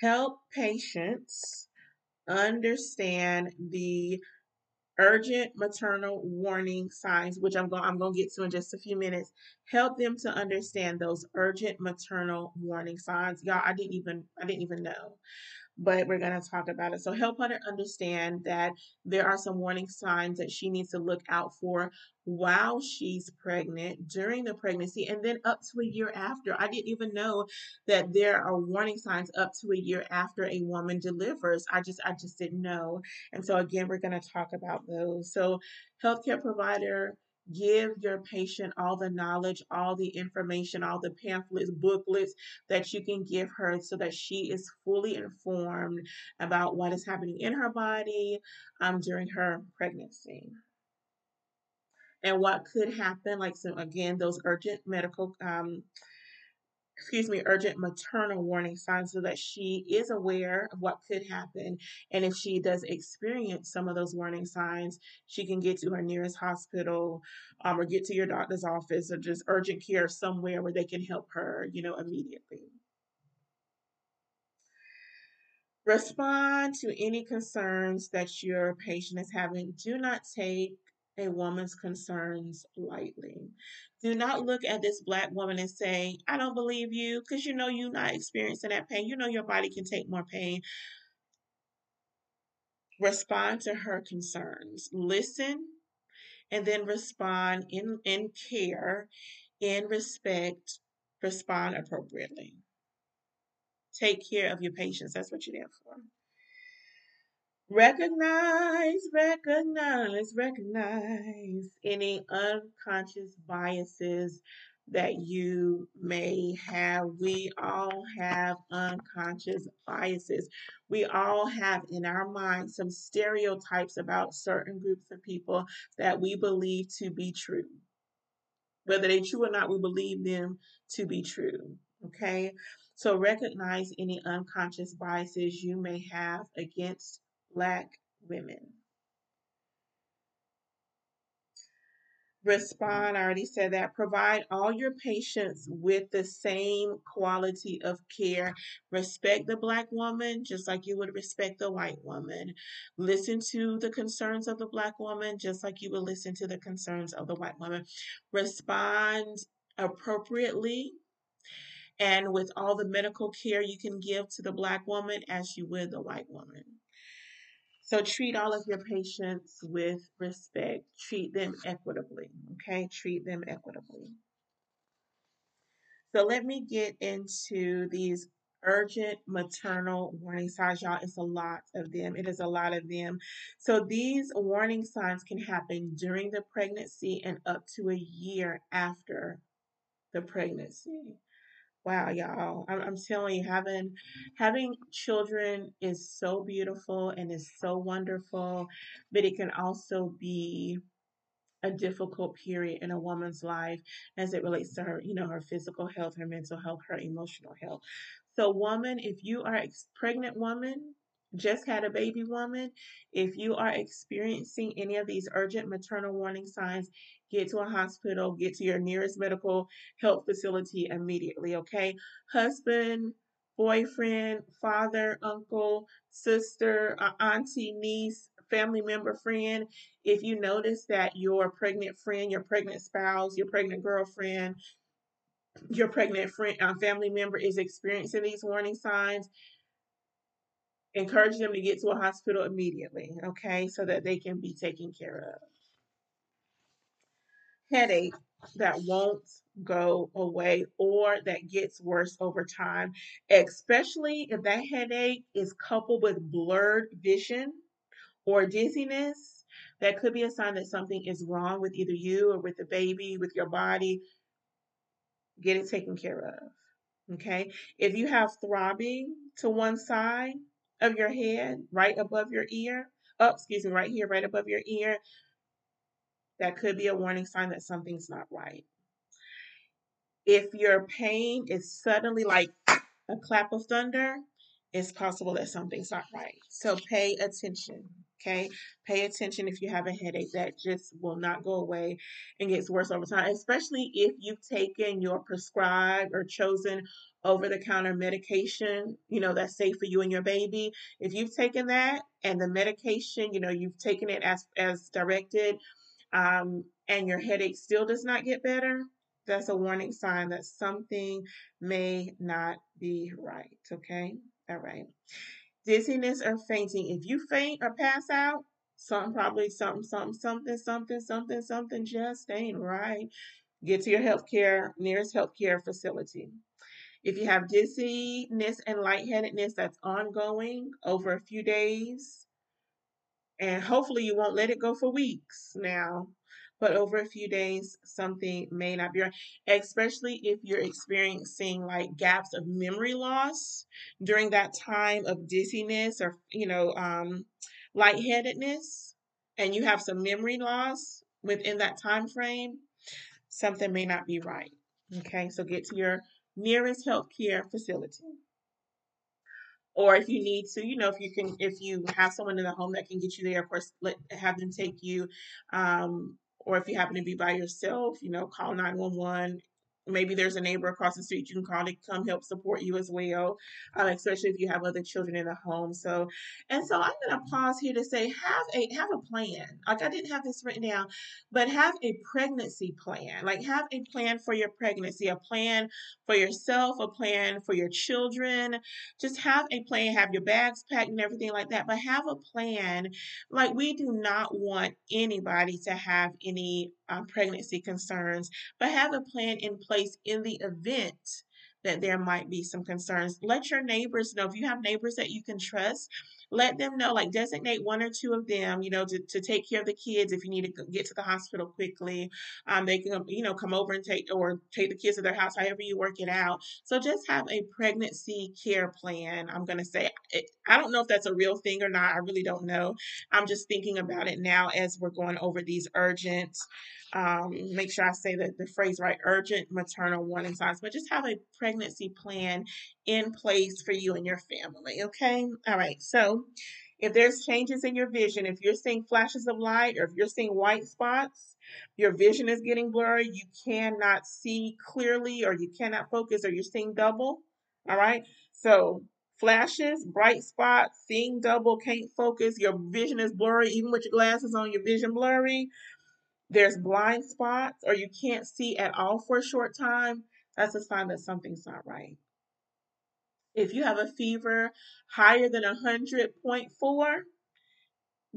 Help patients understand the urgent maternal warning signs, which I'm going I'm going to get to in just a few minutes. Help them to understand those urgent maternal warning signs. Y'all, I didn't even I didn't even know but we're going to talk about it. So help her understand that there are some warning signs that she needs to look out for while she's pregnant, during the pregnancy, and then up to a year after. I didn't even know that there are warning signs up to a year after a woman delivers. I just I just didn't know. And so again, we're going to talk about those. So healthcare provider give your patient all the knowledge, all the information, all the pamphlets, booklets that you can give her so that she is fully informed about what is happening in her body um, during her pregnancy. And what could happen, like so again, those urgent medical um, excuse me, urgent maternal warning signs so that she is aware of what could happen. And if she does experience some of those warning signs, she can get to her nearest hospital um, or get to your doctor's office or just urgent care somewhere where they can help her, you know, immediately. Respond to any concerns that your patient is having. Do not take a woman's concerns lightly. Do not look at this black woman and say, I don't believe you because you know you're not experiencing that pain. You know your body can take more pain. Respond to her concerns. Listen and then respond in, in care, in respect, respond appropriately. Take care of your patients. That's what you're there for. Recognize, recognize, recognize any unconscious biases that you may have. We all have unconscious biases. We all have in our minds some stereotypes about certain groups of people that we believe to be true. Whether they're true or not, we believe them to be true. Okay? So recognize any unconscious biases you may have against Black women. Respond, I already said that. Provide all your patients with the same quality of care. Respect the Black woman just like you would respect the white woman. Listen to the concerns of the Black woman just like you would listen to the concerns of the white woman. Respond appropriately and with all the medical care you can give to the Black woman as you would the white woman. So treat all of your patients with respect. Treat them equitably. Okay, treat them equitably. So let me get into these urgent maternal warning signs. Y'all, it's a lot of them. It is a lot of them. So these warning signs can happen during the pregnancy and up to a year after the pregnancy. Wow, y'all. I'm, I'm telling you, having having children is so beautiful and is so wonderful, but it can also be a difficult period in a woman's life as it relates to her, you know, her physical health, her mental health, her emotional health. So, woman, if you are a pregnant woman, just had a baby woman, if you are experiencing any of these urgent maternal warning signs, get to a hospital, get to your nearest medical health facility immediately, okay? Husband, boyfriend, father, uncle, sister, auntie, niece, family member, friend, if you notice that your pregnant friend, your pregnant spouse, your pregnant girlfriend, your pregnant friend, uh, family member is experiencing these warning signs, encourage them to get to a hospital immediately, okay, so that they can be taken care of headache that won't go away or that gets worse over time, especially if that headache is coupled with blurred vision or dizziness. That could be a sign that something is wrong with either you or with the baby, with your body. Get it taken care of. Okay. If you have throbbing to one side of your head, right above your ear, oh, excuse me, right here, right above your ear, that could be a warning sign that something's not right. If your pain is suddenly like a clap of thunder, it's possible that something's not right. So pay attention. Okay. Pay attention if you have a headache that just will not go away and gets worse over time, especially if you've taken your prescribed or chosen over the counter medication, you know, that's safe for you and your baby. If you've taken that and the medication, you know, you've taken it as as directed um, and your headache still does not get better, that's a warning sign that something may not be right. Okay. All right. Dizziness or fainting. If you faint or pass out, something probably something, something, something, something, something, something just ain't right. Get to your healthcare, nearest healthcare facility. If you have dizziness and lightheadedness that's ongoing over a few days, and hopefully you won't let it go for weeks now but over a few days something may not be right especially if you're experiencing like gaps of memory loss during that time of dizziness or you know um lightheadedness and you have some memory loss within that time frame something may not be right okay? So get to your nearest healthcare facility or if you need to, you know, if you can, if you have someone in the home that can get you there, of course, let have them take you. Um, or if you happen to be by yourself, you know, call 911 maybe there's a neighbor across the street you can call to come help support you as well, uh, especially if you have other children in the home. So, and so I'm going to pause here to say have a have a plan. Like I didn't have this written down, but have a pregnancy plan. Like have a plan for your pregnancy, a plan for yourself, a plan for your children. Just have a plan. Have your bags packed and everything like that. But have a plan. Like we do not want anybody to have any uh, pregnancy concerns, but have a plan in place in the event that there might be some concerns. Let your neighbors know if you have neighbors that you can trust. Let them know, like designate one or two of them, you know, to, to take care of the kids if you need to get to the hospital quickly. Um, they can, you know, come over and take or take the kids to their house, however you work it out. So just have a pregnancy care plan. I'm going to say, I don't know if that's a real thing or not. I really don't know. I'm just thinking about it now as we're going over these urgent um, make sure I say the, the phrase right urgent maternal warning signs, but just have a pregnancy plan in place for you and your family. Okay. All right. So if there's changes in your vision, if you're seeing flashes of light or if you're seeing white spots, your vision is getting blurry, you cannot see clearly or you cannot focus or you're seeing double. All right. So flashes, bright spots, seeing double, can't focus, your vision is blurry, even with your glasses on, your vision blurry there's blind spots or you can't see at all for a short time, that's a sign that something's not right. If you have a fever higher than 100.4,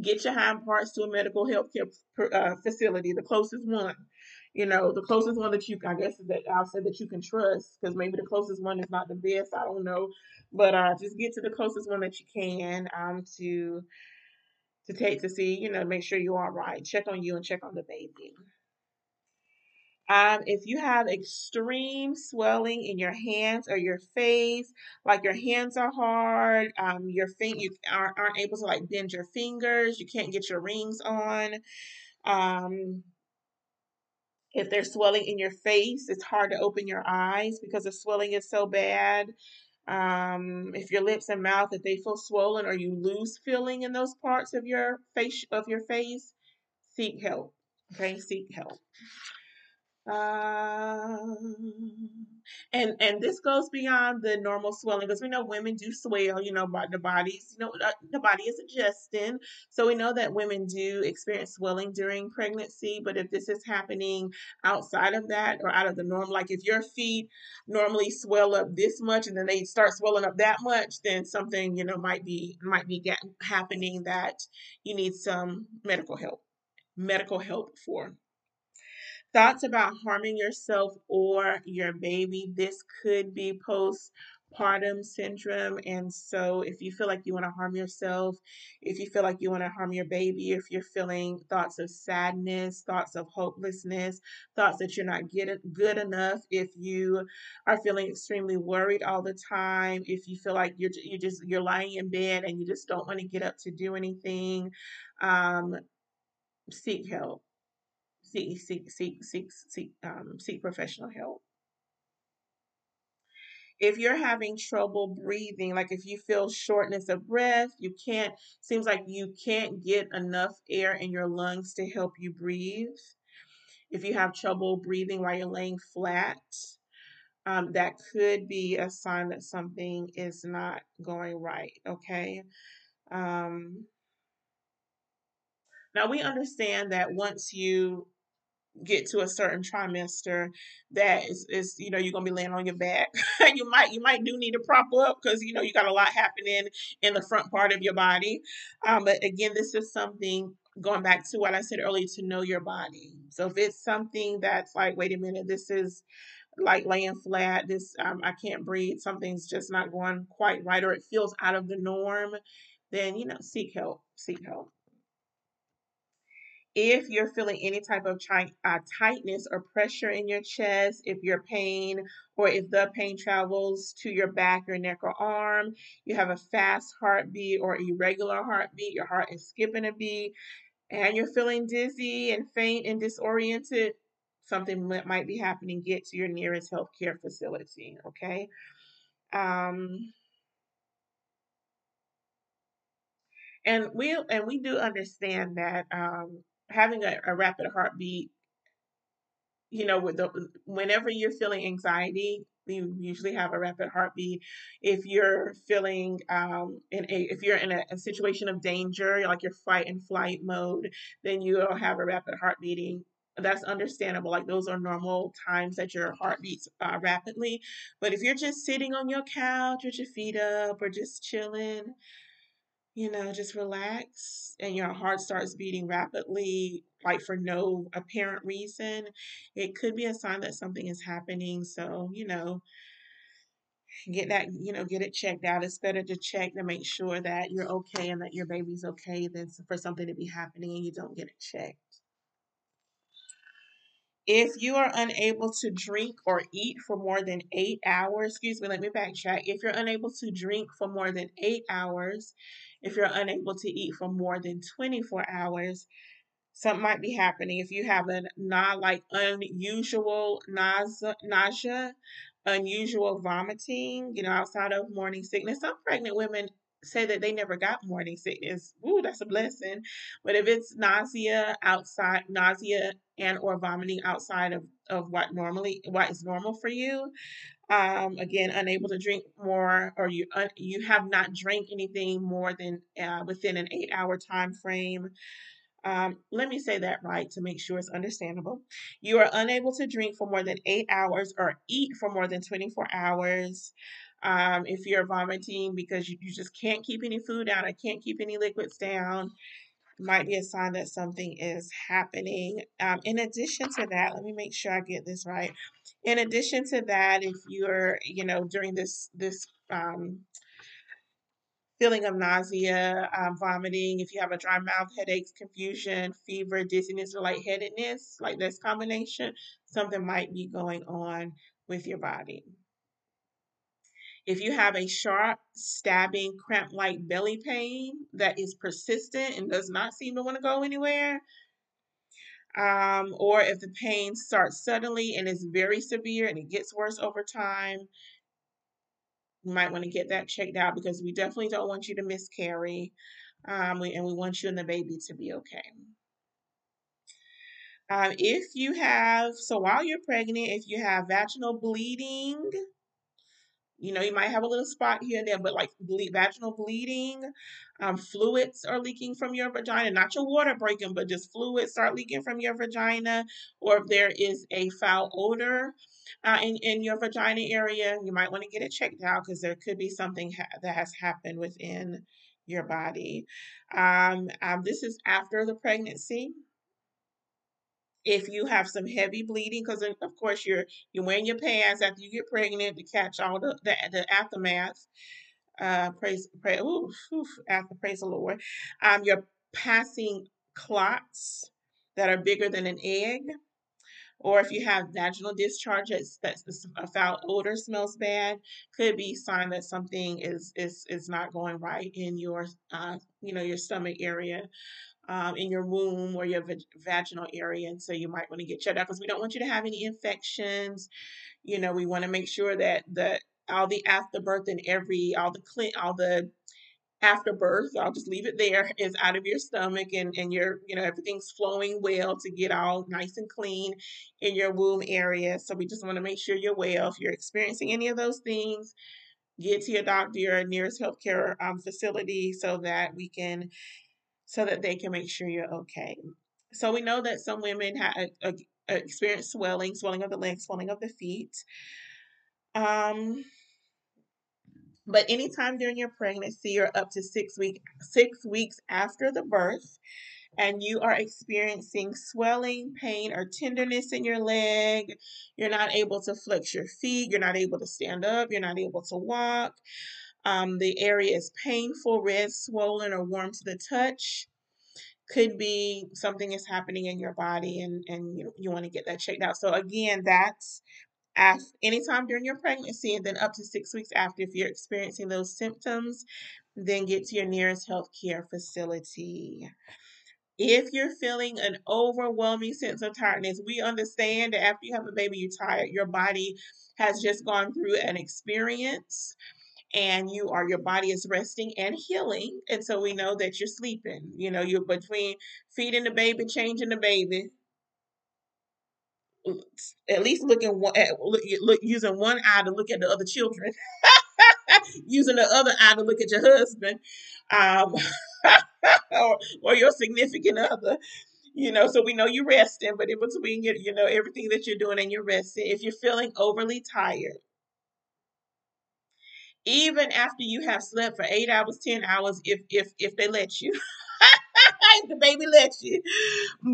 get your hind parts to a medical health care uh, facility, the closest one. You know, the closest one that you, I guess, that I'll say that you can trust, because maybe the closest one is not the best. I don't know, but uh, just get to the closest one that you can um, to to take to see, you know, make sure you're right. Check on you and check on the baby. Um, if you have extreme swelling in your hands or your face, like your hands are hard, um, your fin- you aren't, aren't able to like bend your fingers, you can't get your rings on. Um, if there's swelling in your face, it's hard to open your eyes because the swelling is so bad. Um, if your lips and mouth, if they feel swollen or you lose feeling in those parts of your face of your face, seek help. Okay, seek help. Um, and and this goes beyond the normal swelling because we know women do swell. You know, the bodies, you know, uh, the body is adjusting, so we know that women do experience swelling during pregnancy. But if this is happening outside of that or out of the norm, like if your feet normally swell up this much and then they start swelling up that much, then something you know might be might be get, happening that you need some medical help, medical help for. Thoughts about harming yourself or your baby. This could be postpartum syndrome. And so, if you feel like you want to harm yourself, if you feel like you want to harm your baby, if you're feeling thoughts of sadness, thoughts of hopelessness, thoughts that you're not getting good enough, if you are feeling extremely worried all the time, if you feel like you're you just you're lying in bed and you just don't want to get up to do anything, um, seek help seek seek seek seek seek um, seek professional help. If you're having trouble breathing, like if you feel shortness of breath, you can't seems like you can't get enough air in your lungs to help you breathe. If you have trouble breathing while you're laying flat, um, that could be a sign that something is not going right. Okay. Um, now we understand that once you get to a certain trimester that is, is you know you're gonna be laying on your back. *laughs* You might you might do need to prop up because you know you got a lot happening in the front part of your body. Um, but again this is something going back to what i said earlier to know your body. So if it's something that's like wait a minute this is like laying flat this um, i can't breathe something's just not going quite right or it feels out of the norm then you know seek help seek help if you're feeling any type of uh, tightness or pressure in your chest, if your pain or if the pain travels to your back, your neck, or arm, you have a fast heartbeat or irregular heartbeat, your heart is skipping a beat, and you're feeling dizzy and faint and disoriented, something might be happening. Get to your nearest healthcare facility, okay? Um, and we and we do understand that um, having a, a rapid heartbeat, you know, with the, whenever you're feeling anxiety, you usually have a rapid heartbeat. If you're feeling um, in a, if you're in a, a situation of danger, like your fight and flight mode, then you'll have a rapid heart beating that's understandable. Like those are normal times that your heart beats uh, rapidly. But if you're just sitting on your couch with your feet up or just chilling, you know, just relax and your heart starts beating rapidly, like for no apparent reason, it could be a sign that something is happening. So, you know, get that, you know, get it checked out. It's better to check to make sure that you're okay and that your baby's okay than for something to be happening and you don't get it checked. If you are unable to drink or eat for more than eight hours, excuse me, let me backtrack. If you're unable to drink for more than eight hours, if you're unable to eat for more than 24 hours, something might be happening. If you have a not like unusual nausea, nausea, unusual vomiting, you know, outside of morning sickness, some pregnant women say that they never got morning sickness. Ooh, that's a blessing. But if it's nausea outside, nausea and or vomiting outside of, of what normally what is normal for you, um, again, unable to drink more, or you uh, you have not drank anything more than uh, within an eight hour time frame. Um, let me say that right to make sure it's understandable. You are unable to drink for more than eight hours or eat for more than 24 hours. Um, if you're vomiting because you, you just can't keep any food down or can't keep any liquids down, might be a sign that something is happening. Um, in addition to that, let me make sure I get this right. In addition to that, if you're, you know, during this this um, feeling of nausea, um, vomiting, if you have a dry mouth, headaches, confusion, fever, dizziness, or lightheadedness, like this combination, something might be going on with your body. If you have a sharp, stabbing, cramp like belly pain that is persistent and does not seem to want to go anywhere, um, or if the pain starts suddenly and is very severe and it gets worse over time, you might want to get that checked out because we definitely don't want you to miscarry. Um, and we want you and the baby to be okay. Um, if you have, so while you're pregnant, if you have vaginal bleeding, you know, you might have a little spot here and there, but like ble- vaginal bleeding, um, fluids are leaking from your vagina, not your water breaking, but just fluids start leaking from your vagina, or if there is a foul odor uh, in, in your vagina area, you might want to get it checked out because there could be something ha- that has happened within your body. Um, um, this is after the pregnancy if you have some heavy bleeding, because of course you're you're wearing your pads after you get pregnant to catch all the the, the aftermath. Uh, praise, pray, ooh, after praise the Lord. Um, you're passing clots that are bigger than an egg, or if you have vaginal discharge that's, that's a foul odor, smells bad, could be sign that something is is is not going right in your uh, you know your stomach area um, in your womb or your vag- vaginal area. And so you might want to get checked out because we don't want you to have any infections. You know, we want to make sure that the all the afterbirth and every all the clean all the afterbirth, I'll just leave it there, *laughs* is out of your stomach and, and your, you know, everything's flowing well to get all nice and clean in your womb area. So we just want to make sure you're well. If you're experiencing any of those things, get to your doctor, your nearest healthcare um, facility so that we can so that they can make sure you're okay. So we know that some women have experienced swelling, swelling of the legs, swelling of the feet. Um, but anytime during your pregnancy or up to six week six weeks after the birth, and you are experiencing swelling, pain, or tenderness in your leg, you're not able to flex your feet, you're not able to stand up, you're not able to walk, um, the area is painful, red, swollen, or warm to the touch. Could be something is happening in your body and, and you, you want to get that checked out. So, again, that's after, anytime during your pregnancy and then up to six weeks after, if you're experiencing those symptoms, then get to your nearest healthcare facility. If you're feeling an overwhelming sense of tiredness, we understand that after you have a baby, you're tired. Your body has just gone through an experience and you are your body is resting and healing and so we know that you're sleeping you know you're between feeding the baby changing the baby. At least looking one, at, look, look, using one eye to look at the other children. *laughs* Using the other eye to look at your husband um, *laughs* or, or your significant other you know so we know you're resting but in between you, you know everything that you're doing and you're resting if you're feeling overly tired even after you have slept for eight hours, ten hours, if if if they let you. *laughs* the baby lets you.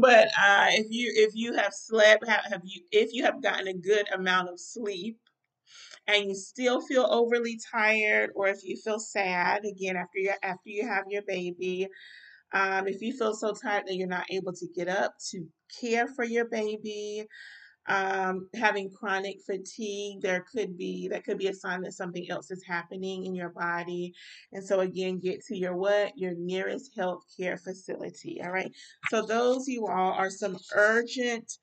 But uh, if you if you have slept, have, have you if you have gotten a good amount of sleep, and you still feel overly tired or if you feel sad again after you after you have your baby um, if you feel so tired that you're not able to get up to care for your baby um, having chronic fatigue there could be that could be a sign that something else is happening in your body. And so again get to your what? Your nearest health care facility all right? So those you all are some urgent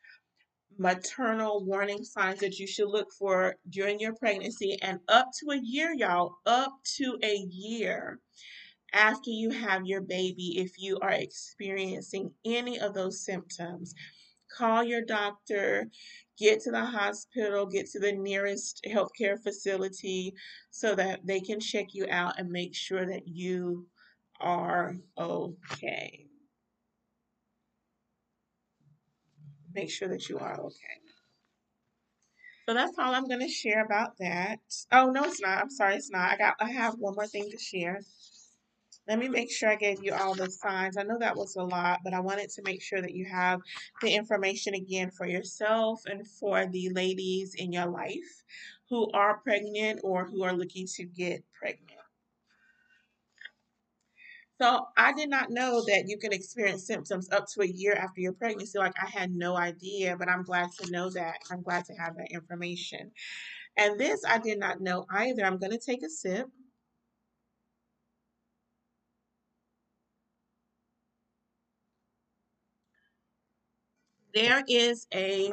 maternal warning signs that you should look for during your pregnancy and up to a year, y'all, up to a year after you have your baby, if you are experiencing any of those symptoms, call your doctor, get to the hospital, get to the nearest healthcare facility so that they can check you out and make sure that you are okay. Make sure that you are okay. So that's all I'm going to share about that. Oh, no, it's not. I'm sorry, it's not. I got. I have one more thing to share. Let me make sure I gave you all the signs. I know that was a lot, but I wanted to make sure that you have the information again for yourself and for the ladies in your life who are pregnant or who are looking to get pregnant. So I did not know that you can experience symptoms up to a year after your pregnancy. Like I had no idea, but I'm glad to know that. I'm glad to have that information. And this I did not know either. I'm going to take a sip. There is a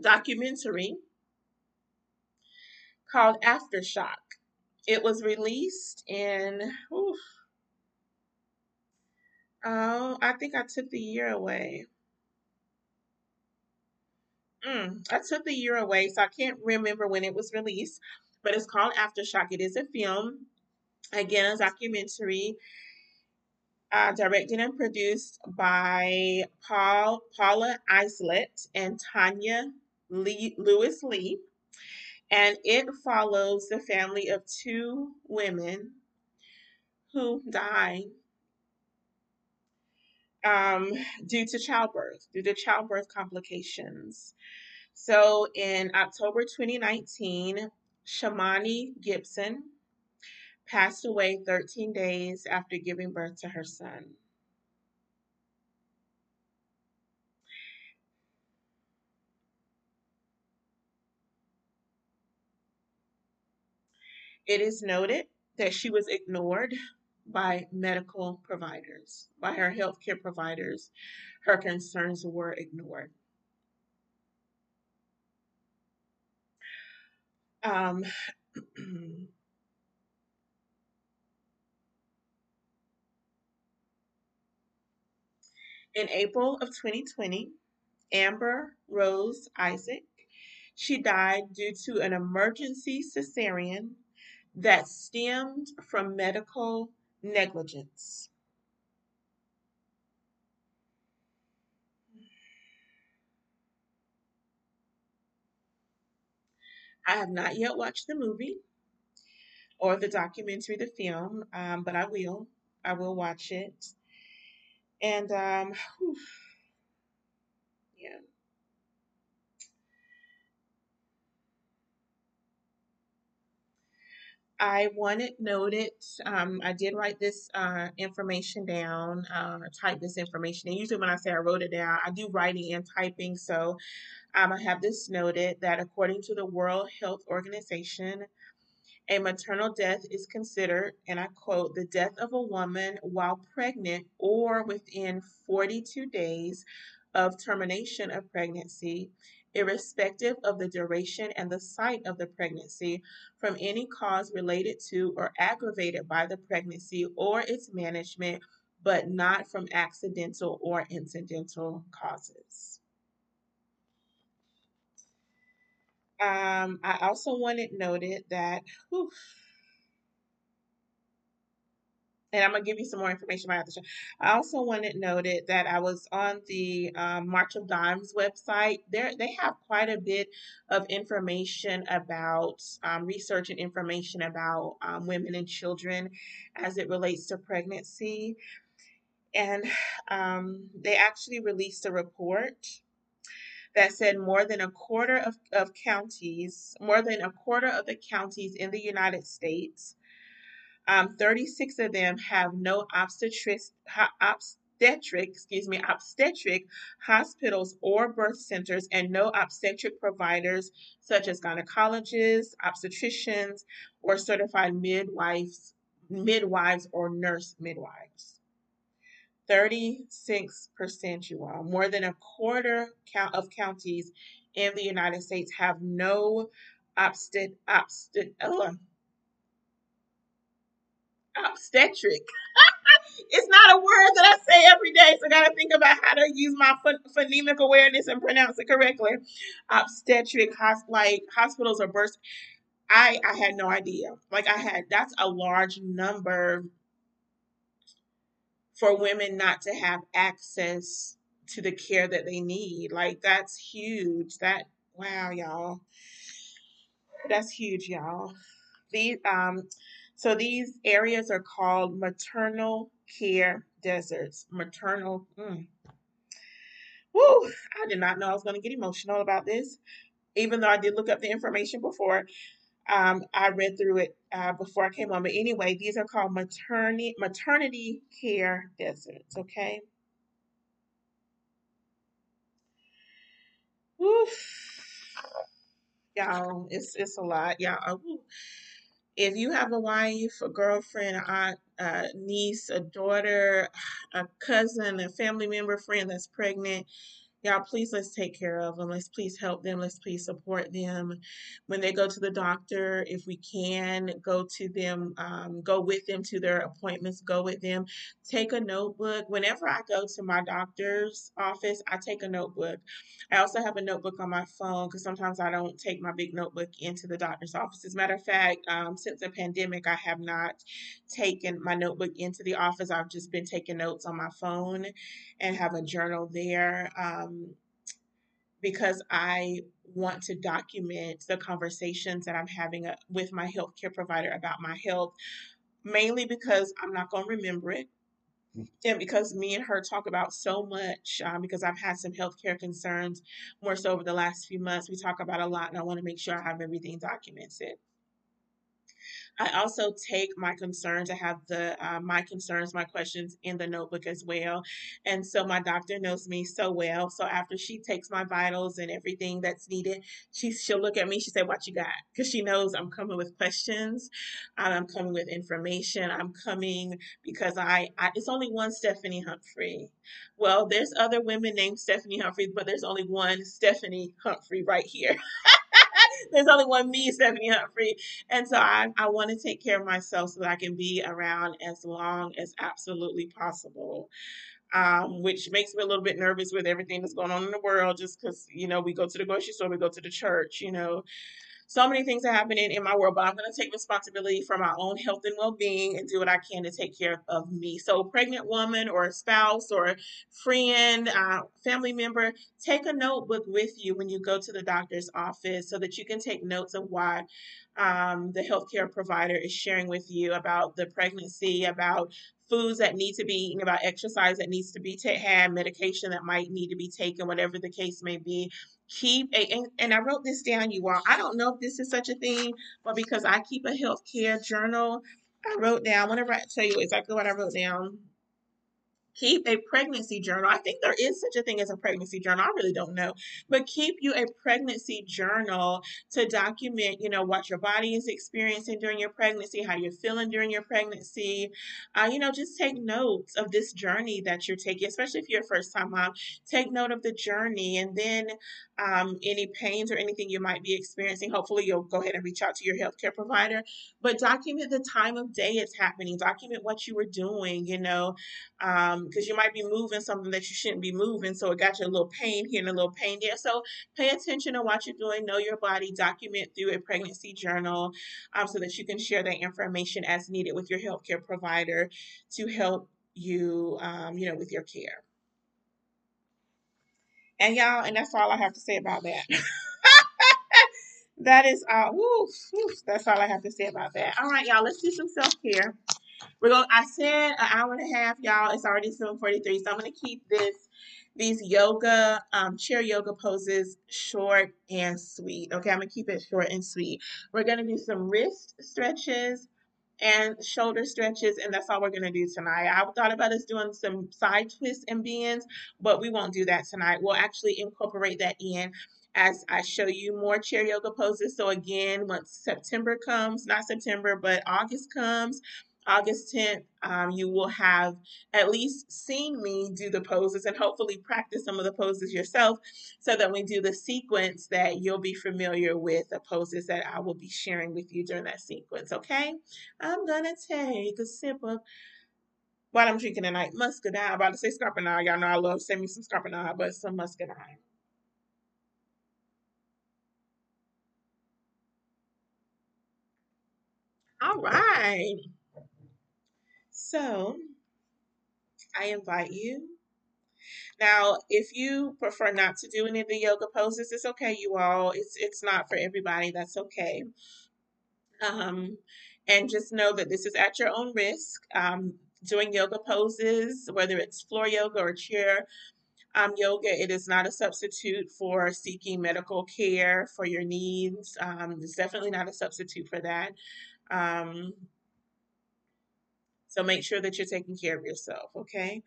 documentary called Aftershock. It was released in, oof, oh, I think I took the year away. Mm, I took the year away, so I can't remember when it was released, but it's called Aftershock. It is a film, again, a documentary, uh, directed and produced by Paul Paula Eiselt and Tonya Lee, Lewis Lee, and it follows the family of two women who die um, due to childbirth, due to childbirth complications. So in October 2019, Shamony Gibson passed away 13 days after giving birth to her son. It is noted that she was ignored by medical providers, by her healthcare providers. Her concerns were ignored. Um, *clears throat* in April of 2020, Amber Rose Isaac, she died due to an emergency cesarean that stemmed from medical negligence. I have not yet watched the movie or the documentary, the film, um, but I will. I will watch it. And um, whew, yeah. I wanted noted, um, I did write this uh, information down, uh, type this information. And usually when I say I wrote it down, I do writing and typing. So um, I have this noted that according to the World Health Organization, a maternal death is considered, and I quote, the death of a woman while pregnant or within 42 days of termination of pregnancy irrespective of the duration and the site of the pregnancy, from any cause related to or aggravated by the pregnancy or its management, but not from accidental or incidental causes. Um, I also wanted noted that, whew, and I'm gonna give you some more information about the show. I also wanted noted that I was on the um, March of Dimes website. There, they have quite a bit of information about um, research and information about um, women and children as it relates to pregnancy. And um, they actually released a report that said more than a quarter of, of counties, more than a quarter of the counties in the United States, um, 36 of them have no obstetric, obstetric, excuse me, obstetric hospitals or birth centers and no obstetric providers such as gynecologists, obstetricians, or certified midwives, midwives or nurse midwives. 36%, you all, more than a quarter count of counties in the United States have no obstet, obstet, oh, obstetric. *laughs* it's not a word that I say every day, so I got to think about how to use my phonemic awareness and pronounce it correctly. Obstetric, like hospitals or births. I I had no idea. Like I had that's a large number for women not to have access to the care that they need. Like that's huge. That wow, y'all. That's huge, y'all. These um so these areas are called maternal care deserts. Maternal mm. Woo, I did not know I was going to get emotional about this, even though I did look up the information before. Um, I read through it uh, before I came on. But anyway, these are called maternity maternity care deserts. Okay. Oof. Y'all, it's it's a lot. Y'all, if you have a wife, a girlfriend, a aunt, a niece, a daughter, a cousin, a family member, friend that's pregnant, Y'all, please let's take care of them. Let's please help them. Let's please support them. When they go to the doctor, if we can, go to them, um, go with them to their appointments, go with them. Take a notebook. Whenever I go to my doctor's office, I take a notebook. I also have a notebook on my phone because sometimes I don't take my big notebook into the doctor's office. As a matter of fact, um, since the pandemic, I have not taken my notebook into the office. I've just been taking notes on my phone and have a journal there. Um, um, because I want to document the conversations that I'm having uh, with my healthcare provider about my health, mainly because I'm not going to remember it. Hmm. And because me and her talk about so much, um, because I've had some healthcare concerns more so over the last few months, we talk about a lot, and I want to make sure I have everything documented. I also take my concerns. I have the uh, my concerns, my questions in the notebook as well. And so my doctor knows me so well. So after she takes my vitals and everything that's needed, she she'll look at me. She say, "What you got?" Because she knows I'm coming with questions. I'm coming with information. I'm coming because I, I it's only one Stephanie Humphrey. Well, there's other women named Stephanie Humphrey, but there's only one Stephanie Humphrey right here. *laughs* *laughs* There's only one me, Stephanie Humphrey. And so I, I want to take care of myself so that I can be around as long as absolutely possible. Um, which makes me a little bit nervous with everything that's going on in the world, just because, you know, we go to the grocery store, we go to the church, you know, so many things are happening in my world, but I'm going to take responsibility for my own health and well being and do what I can to take care of me. So, pregnant woman or a spouse or friend, uh, family member, take a notebook with you when you go to the doctor's office so that you can take notes of why um, the healthcare provider is sharing with you about the pregnancy, about foods that need to be eaten, about exercise that needs to be ta- had, medication that might need to be taken, whatever the case may be. Keep a, and, and I wrote this down, you all. I don't know if this is such a thing, but because I keep a healthcare journal, I wrote down, I whenever I tell you exactly what I wrote down, keep a pregnancy journal. I think there is such a thing as a pregnancy journal. I really don't know. But keep you a pregnancy journal to document, you know, what your body is experiencing during your pregnancy, how you're feeling during your pregnancy. Uh, you know, just take notes of this journey that you're taking, especially if you're a first time mom. Take note of the journey and then um, any pains or anything you might be experiencing. Hopefully, you'll go ahead and reach out to your healthcare provider. But document the time of day it's happening. Document what you were doing, you know. Because um, you might be moving something that you shouldn't be moving. So it got you a little pain here and a little pain there. So pay attention to what you're doing, know your body, document through a pregnancy journal um, so that you can share that information as needed with your healthcare provider to help you, um, you know, with your care. And y'all, and that's all I have to say about that. *laughs* that is woo, that's all I have to say about that. All right, y'all, let's do some self-care. We're going. I said an hour and a half, y'all. It's already seven forty three, so I'm gonna keep this these yoga um, chair yoga poses short and sweet. Okay, I'm gonna keep it short and sweet. We're gonna do some wrist stretches and shoulder stretches, and that's all we're gonna do tonight. I thought about us doing some side twists and bends, but we won't do that tonight. We'll actually incorporate that in as I show you more chair yoga poses. So again, once September comes, not September, but August comes, August 10th, um, you will have at least seen me do the poses and hopefully practice some of the poses yourself so that we do the sequence that you'll be familiar with the poses that I will be sharing with you during that sequence, okay? I'm gonna take a sip of what I'm drinking tonight, muscadine. I'm about to say scarpinade. Y'all know I love send me some scarpinade, but some muscadine. All right. So I invite you. Now, if you prefer not to do any of the yoga poses, it's okay, you all. It's it's not for everybody. That's okay. Um, and just know that this is at your own risk. Um, doing yoga poses, whether it's floor yoga or chair um, yoga, it is not a substitute for seeking medical care for your needs. Um, it's definitely not a substitute for that. Um, so make sure that you're taking care of yourself, okay?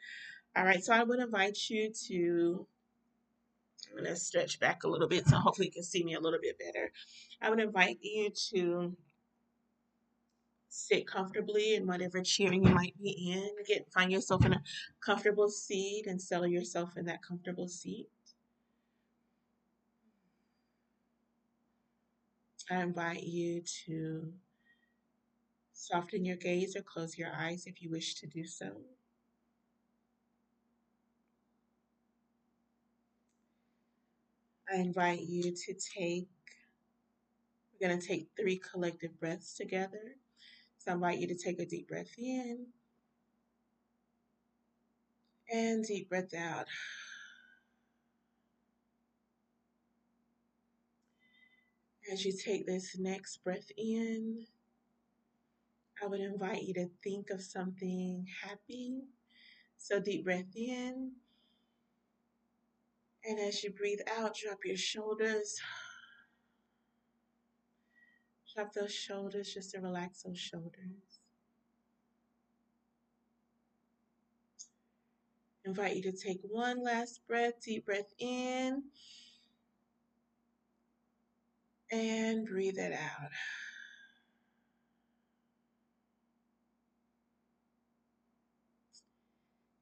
All right, so I would invite you to, I'm going to stretch back a little bit so hopefully you can see me a little bit better. I would invite you to sit comfortably in whatever chair you might be in. Get find yourself in a comfortable seat and settle yourself in that comfortable seat. I invite you to soften your gaze or close your eyes if you wish to do so. I invite you to take, we're going to take three collective breaths together. So I invite you to take a deep breath in and deep breath out. As you take this next breath in, I would invite you to think of something happy. So deep breath in. And as you breathe out, drop your shoulders. Drop those shoulders just to relax those shoulders. Invite you to take one last breath, deep breath in, and breathe it out.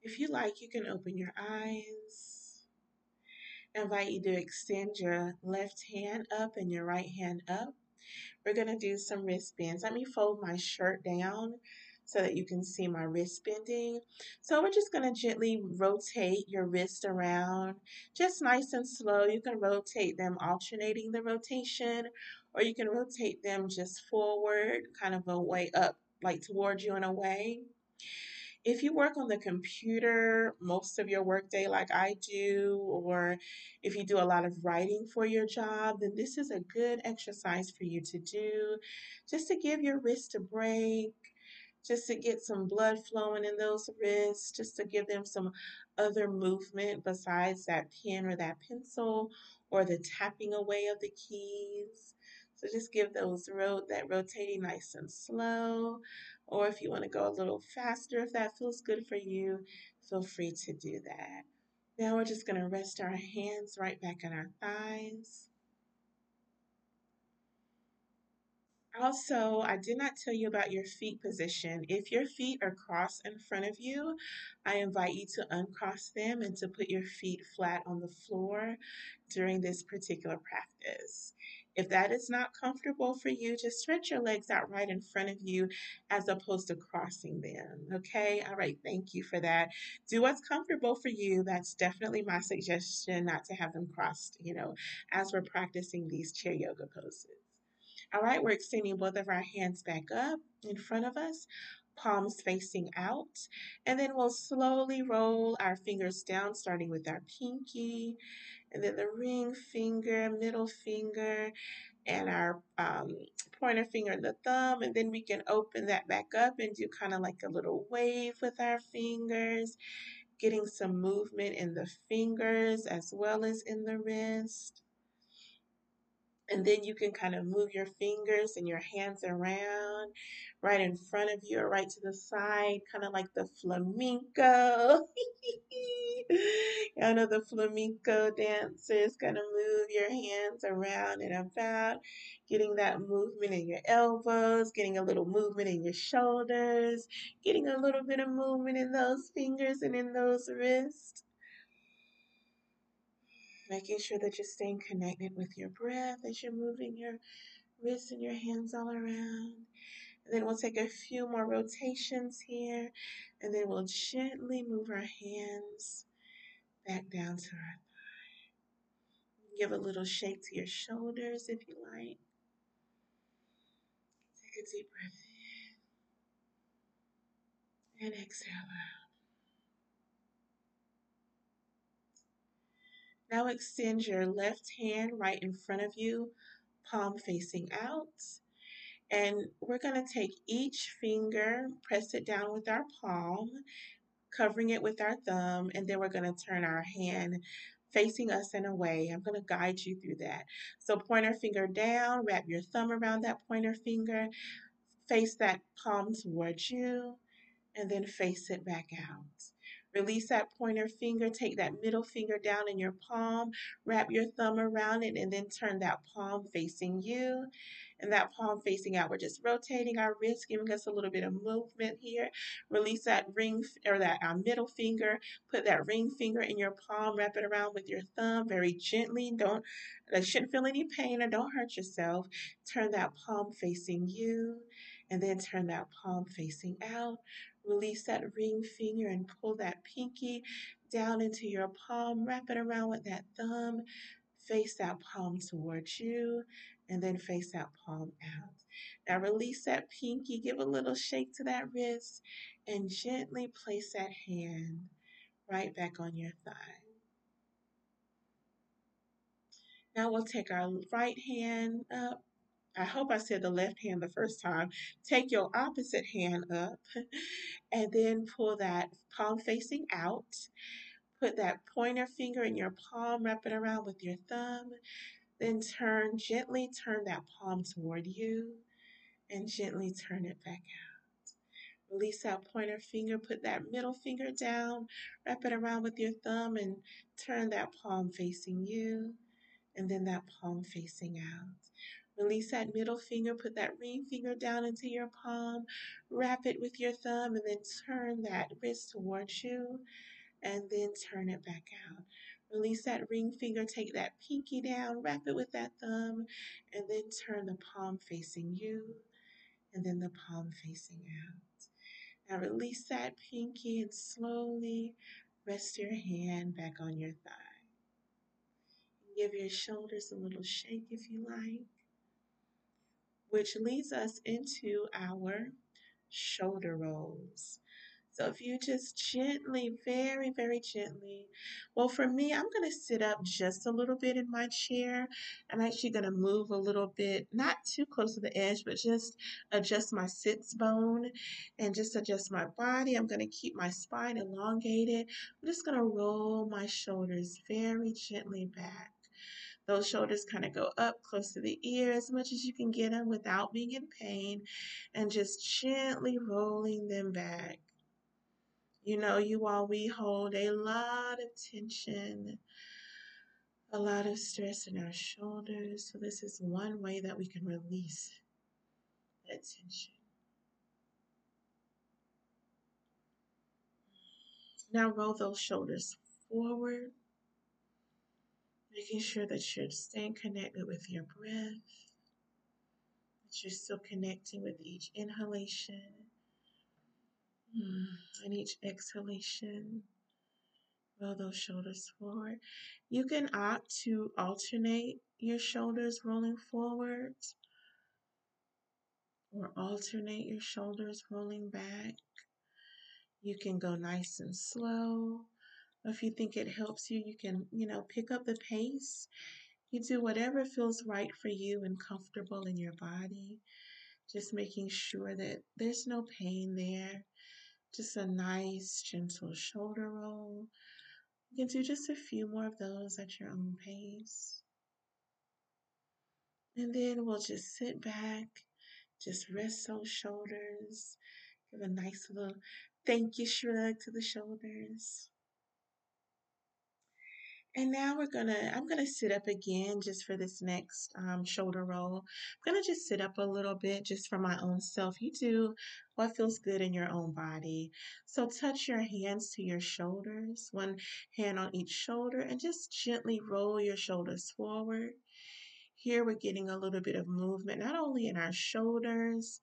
If you like, you can open your eyes. I invite you to extend your left hand up and your right hand up. We're going to do some wrist bends. Let me fold my shirt down so that you can see my wrist bending. So we're just going to gently rotate your wrist around, just nice and slow. You can rotate them alternating the rotation, or you can rotate them just forward, kind of a way up, like towards you in a away. If you work on the computer most of your workday, like I do, or if you do a lot of writing for your job, then this is a good exercise for you to do just to give your wrist a break, just to get some blood flowing in those wrists, just to give them some other movement besides that pen or that pencil or the tapping away of the keys. So just give those that rotating nice and slow. Or if you want to go a little faster, if that feels good for you, feel free to do that. Now we're just going to rest our hands right back on our thighs. Also, I did not tell you about your feet position. If your feet are crossed in front of you, I invite you to uncross them and to put your feet flat on the floor during this particular practice. If that is not comfortable for you, just stretch your legs out right in front of you as opposed to crossing them. Okay? All right. Thank you for that. Do what's comfortable for you. That's definitely my suggestion, not to have them crossed, you know, as we're practicing these chair yoga poses. All right, we're extending both of our hands back up in front of us, palms facing out. And then we'll slowly roll our fingers down, starting with our pinky, and then the ring finger, middle finger, and our um, pointer finger and the thumb, and then we can open that back up and do kind of like a little wave with our fingers, getting some movement in the fingers as well as in the wrist. And then you can kind of move your fingers and your hands around right in front of you or right to the side, kind of like the flamenco. *laughs* I know the flamenco dancers gonna move your hands around and about, getting that movement in your elbows, getting a little movement in your shoulders, getting a little bit of movement in those fingers and in those wrists making sure that you're staying connected with your breath as you're moving your wrists and your hands all around. And then we'll take a few more rotations here, and then we'll gently move our hands back down to our thigh. Give a little shake to your shoulders if you like. Take a deep breath in and exhale out. Now extend your left hand right in front of you, palm facing out. And we're going to take each finger, press it down with our palm, covering it with our thumb, and then we're going to turn our hand facing us in a way. I'm going to guide you through that. So pointer finger down, wrap your thumb around that pointer finger, face that palm towards you, and then face it back out. Release that pointer finger, take that middle finger down in your palm, wrap your thumb around it, and then turn that palm facing you and that palm facing out. We're just rotating our wrist, giving us a little bit of movement here. Release that ring or that our middle finger. Put that ring finger in your palm, wrap it around with your thumb very gently. Don't, that shouldn't feel any pain or don't hurt yourself. Turn that palm facing you and then turn that palm facing out. Release that ring finger and pull that pinky down into your palm. Wrap it around with that thumb. Face that palm towards you and then face that palm out. Now release that pinky, give a little shake to that wrist, and gently place that hand right back on your thigh. Now we'll take our right hand up I hope I said the left hand the first time. Take your opposite hand up *laughs* and then pull that palm facing out. Put that pointer finger in your palm, wrap it around with your thumb. Then turn, gently turn that palm toward you and gently turn it back out. Release that pointer finger, put that middle finger down, wrap it around with your thumb and turn that palm facing you and then that palm facing out. Release that middle finger, put that ring finger down into your palm, wrap it with your thumb, and then turn that wrist towards you, and then turn it back out. Release that ring finger, take that pinky down, wrap it with that thumb, and then turn the palm facing you, and then the palm facing out. Now release that pinky and slowly rest your hand back on your thigh. Give your shoulders a little shake if you like which leads us into our shoulder rolls. So if you just gently, very, very gently, well, for me, I'm going to sit up just a little bit in my chair. I'm actually going to move a little bit, not too close to the edge, but just adjust my sits bone and just adjust my body. I'm going to keep my spine elongated. I'm just going to roll my shoulders very gently back. Those shoulders kind of go up close to the ear as much as you can get them without being in pain and just gently rolling them back. You know, you all, we hold a lot of tension, a lot of stress in our shoulders. So, this is one way that we can release that tension. Now, roll those shoulders forward making sure that you're staying connected with your breath, that you're still connecting with each inhalation hmm, and each exhalation. Roll those shoulders forward. You can opt to alternate your shoulders rolling forwards or alternate your shoulders rolling back. You can go nice and slow if you think it helps you, you can, you know, pick up the pace You do whatever feels right for you and comfortable in your body. Just making sure that there's no pain there. Just a nice, gentle shoulder roll. You can do just a few more of those at your own pace. And then we'll just sit back, just rest those shoulders, give a nice little thank you shrug to the shoulders. And now we're gonna, I'm gonna sit up again just for this next um, shoulder roll. I'm gonna just sit up a little bit just for my own self. You do what feels good in your own body. So touch your hands to your shoulders, one hand on each shoulder, and just gently roll your shoulders forward. Here we're getting a little bit of movement, not only in our shoulders,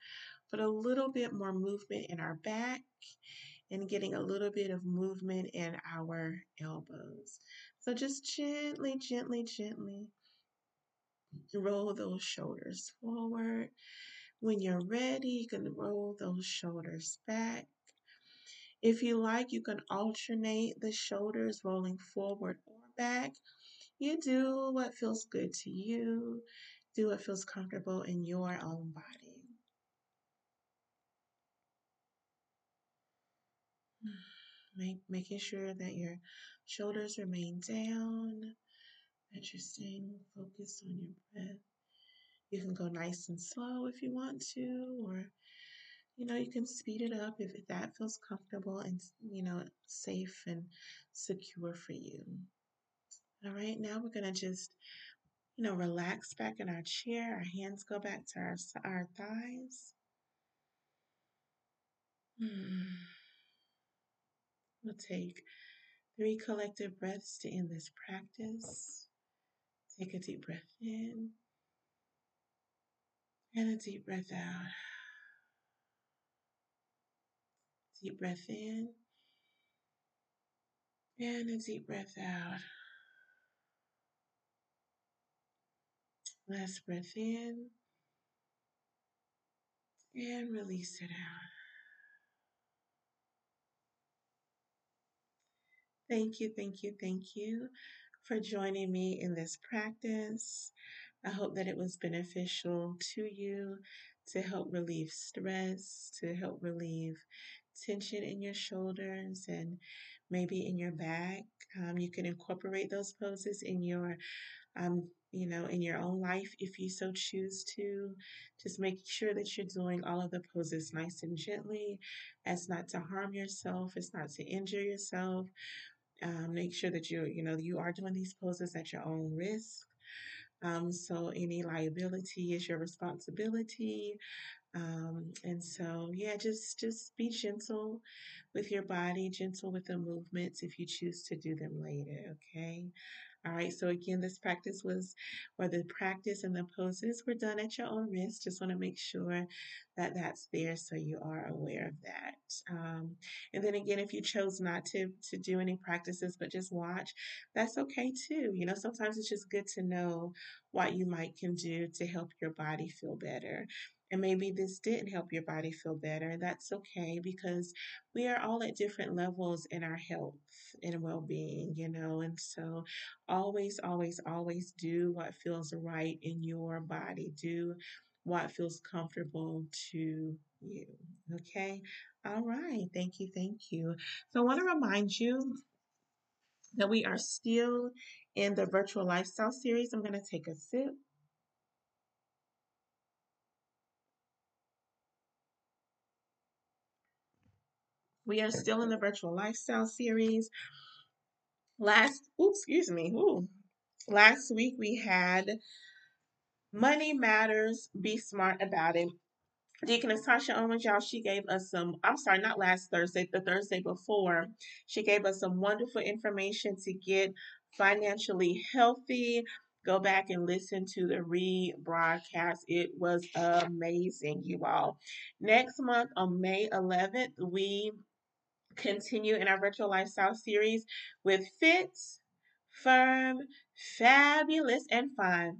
but a little bit more movement in our back and getting a little bit of movement in our elbows. So just gently, gently, gently roll those shoulders forward. When you're ready, you can roll those shoulders back. If you like, you can alternate the shoulders rolling forward or back. You do what feels good to you. Do what feels comfortable in your own body. Making sure that your shoulders remain down, that you're staying focused on your breath. You can go nice and slow if you want to, or you know, you can speed it up if that feels comfortable and you know, safe and secure for you. All right, now we're gonna just you know, relax back in our chair. Our hands go back to our, our thighs. Hmm. We'll take three collective breaths to end this practice. Take a deep breath in and a deep breath out. Deep breath in and a deep breath out. Last breath in and release it out. Thank you, thank you, thank you for joining me in this practice. I hope that it was beneficial to you to help relieve stress, to help relieve tension in your shoulders and maybe in your back. Um, you can incorporate those poses in your um, you know, in your own life if you so choose to. Just make sure that you're doing all of the poses nice and gently as not to harm yourself, as not to injure yourself. Um, make sure that you you know you are doing these poses at your own risk. Um, so any liability is your responsibility. Um, and so yeah, just just be gentle with your body, gentle with the movements if you choose to do them later. Okay. All right, so again, this practice was, or the practice and the poses were done at your own risk. Just want to make sure that that's there so you are aware of that. Um, and then again, if you chose not to to do any practices but just watch, that's okay too. You know, sometimes it's just good to know what you might can do to help your body feel better. And maybe this didn't help your body feel better. That's okay because we are all at different levels in our health and well being, you know. And so always, always, always do what feels right in your body. Do what feels comfortable to you. Okay. All right. Thank you. Thank you. So I want to remind you that we are still in the virtual lifestyle series. I'm going to take a sip. We are still in the virtual lifestyle series. Last, oops, excuse me. Ooh, last week we had Money Matters, Be Smart About It. Deaconess Tasha Owens, y'all, she gave us some, I'm sorry, not last Thursday, the Thursday before. She gave us some wonderful information to get financially healthy. Go back and listen to the rebroadcast. It was amazing, you all. Next month on May 11th, we continue in our virtual lifestyle series with Fit, Firm, Fabulous, and Fun.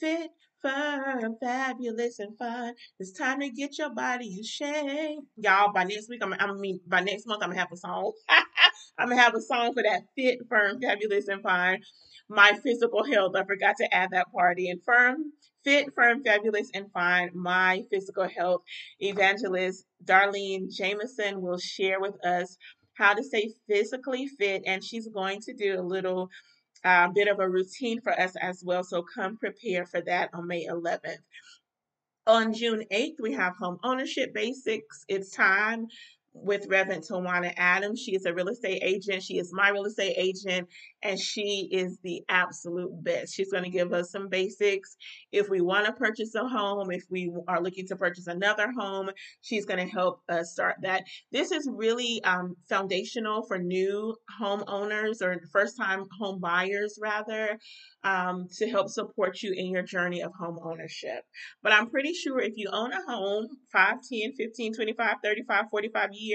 Fit, firm, fabulous, and fun. It's time to get your body in shape. Y'all, by next week, I'm, I mean, by next month, I'm gonna have a song. *laughs* I'm gonna have a song for that fit, firm, fabulous, and fine. My physical health. I forgot to add that party. And firm, fit, firm, fabulous, and fine. My physical health evangelist Darlene Jameson will share with us how to stay physically fit, and she's going to do a little uh, bit of a routine for us as well. So come prepare for that on May 11th. On June 8th, we have home ownership basics. It's time with Reverend Tawana Adams. She is a real estate agent. She is my real estate agent, and she is the absolute best. She's going to give us some basics. If we want to purchase a home, if we are looking to purchase another home, she's going to help us start that. This is really um, foundational for new homeowners or first time home buyers, rather, um, to help support you in your journey of home ownership. But I'm pretty sure if you own a home 5, 10, 15, 25, 35, 45 years,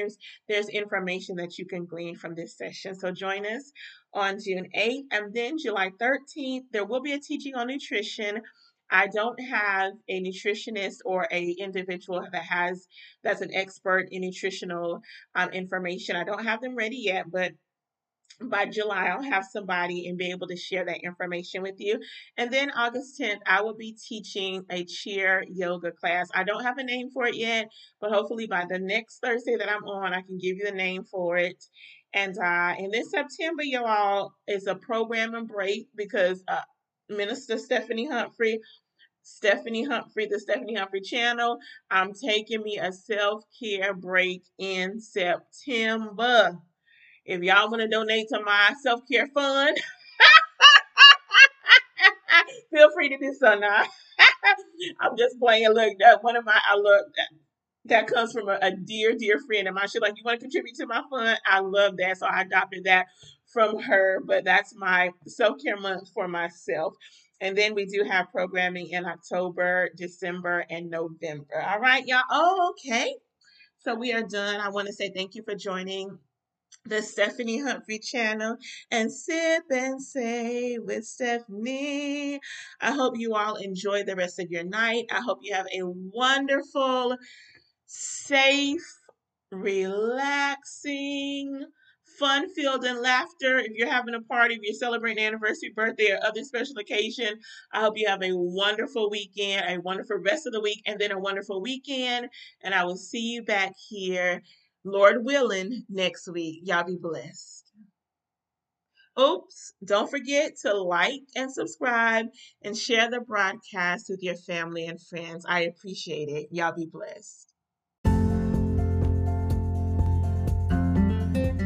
there's information that you can glean from this session. So join us on June 8th and then July 13th. There will be a teaching on nutrition. I don't have a nutritionist or a individual that has that's an expert in nutritional um, information. I don't have them ready yet, but by July, I'll have somebody and be able to share that information with you. And then August 10th, I will be teaching a chair yoga class. I don't have a name for it yet, but hopefully by the next Thursday that I'm on, I can give you the name for it. And uh, and then September, y'all, is a program and break because uh, Minister Stephanie Humphrey Stephanie Humphrey, the Stephanie Humphrey channel. I'm taking me a self care break in September. If y'all want to donate to my self care fund, *laughs* feel free to do so now. *laughs* I'm just playing. Look, that one of my I look that, that comes from a, a, dear, dear friend of mine. She's like, "You want to contribute to my fund?" I love that, so I adopted that from her. But that's my self care month for myself. And then we do have programming in October, December, and November. All right, y'all. Oh, okay. So we are done. I want to say thank you for joining the Stephanie Humphrey channel and sip and say with Stephanie. I hope you all enjoy the rest of your night. I hope you have a wonderful, safe, relaxing, fun filled and laughter. If you're having a party, if you're celebrating anniversary, birthday, or other special occasion, I hope you have a wonderful weekend, a wonderful rest of the week, and then a wonderful weekend. And I will see you back here Lord willing, next week. Y'all be blessed. Oops, don't forget to like and subscribe and share the broadcast with your family and friends. I appreciate it. Y'all be blessed.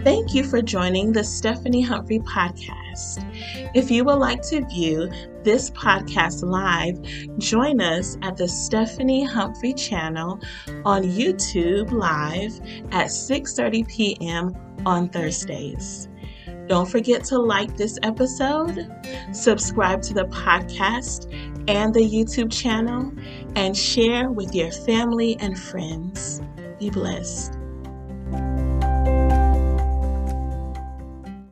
Thank you for joining the Stephanie Humphrey podcast. If you would like to view this podcast live, join us at the Stephanie Humphrey channel on YouTube live at 6:30 p.m. on Thursdays. Don't forget to like this episode, subscribe to the podcast and the YouTube channel, and share with your family and friends. Be blessed.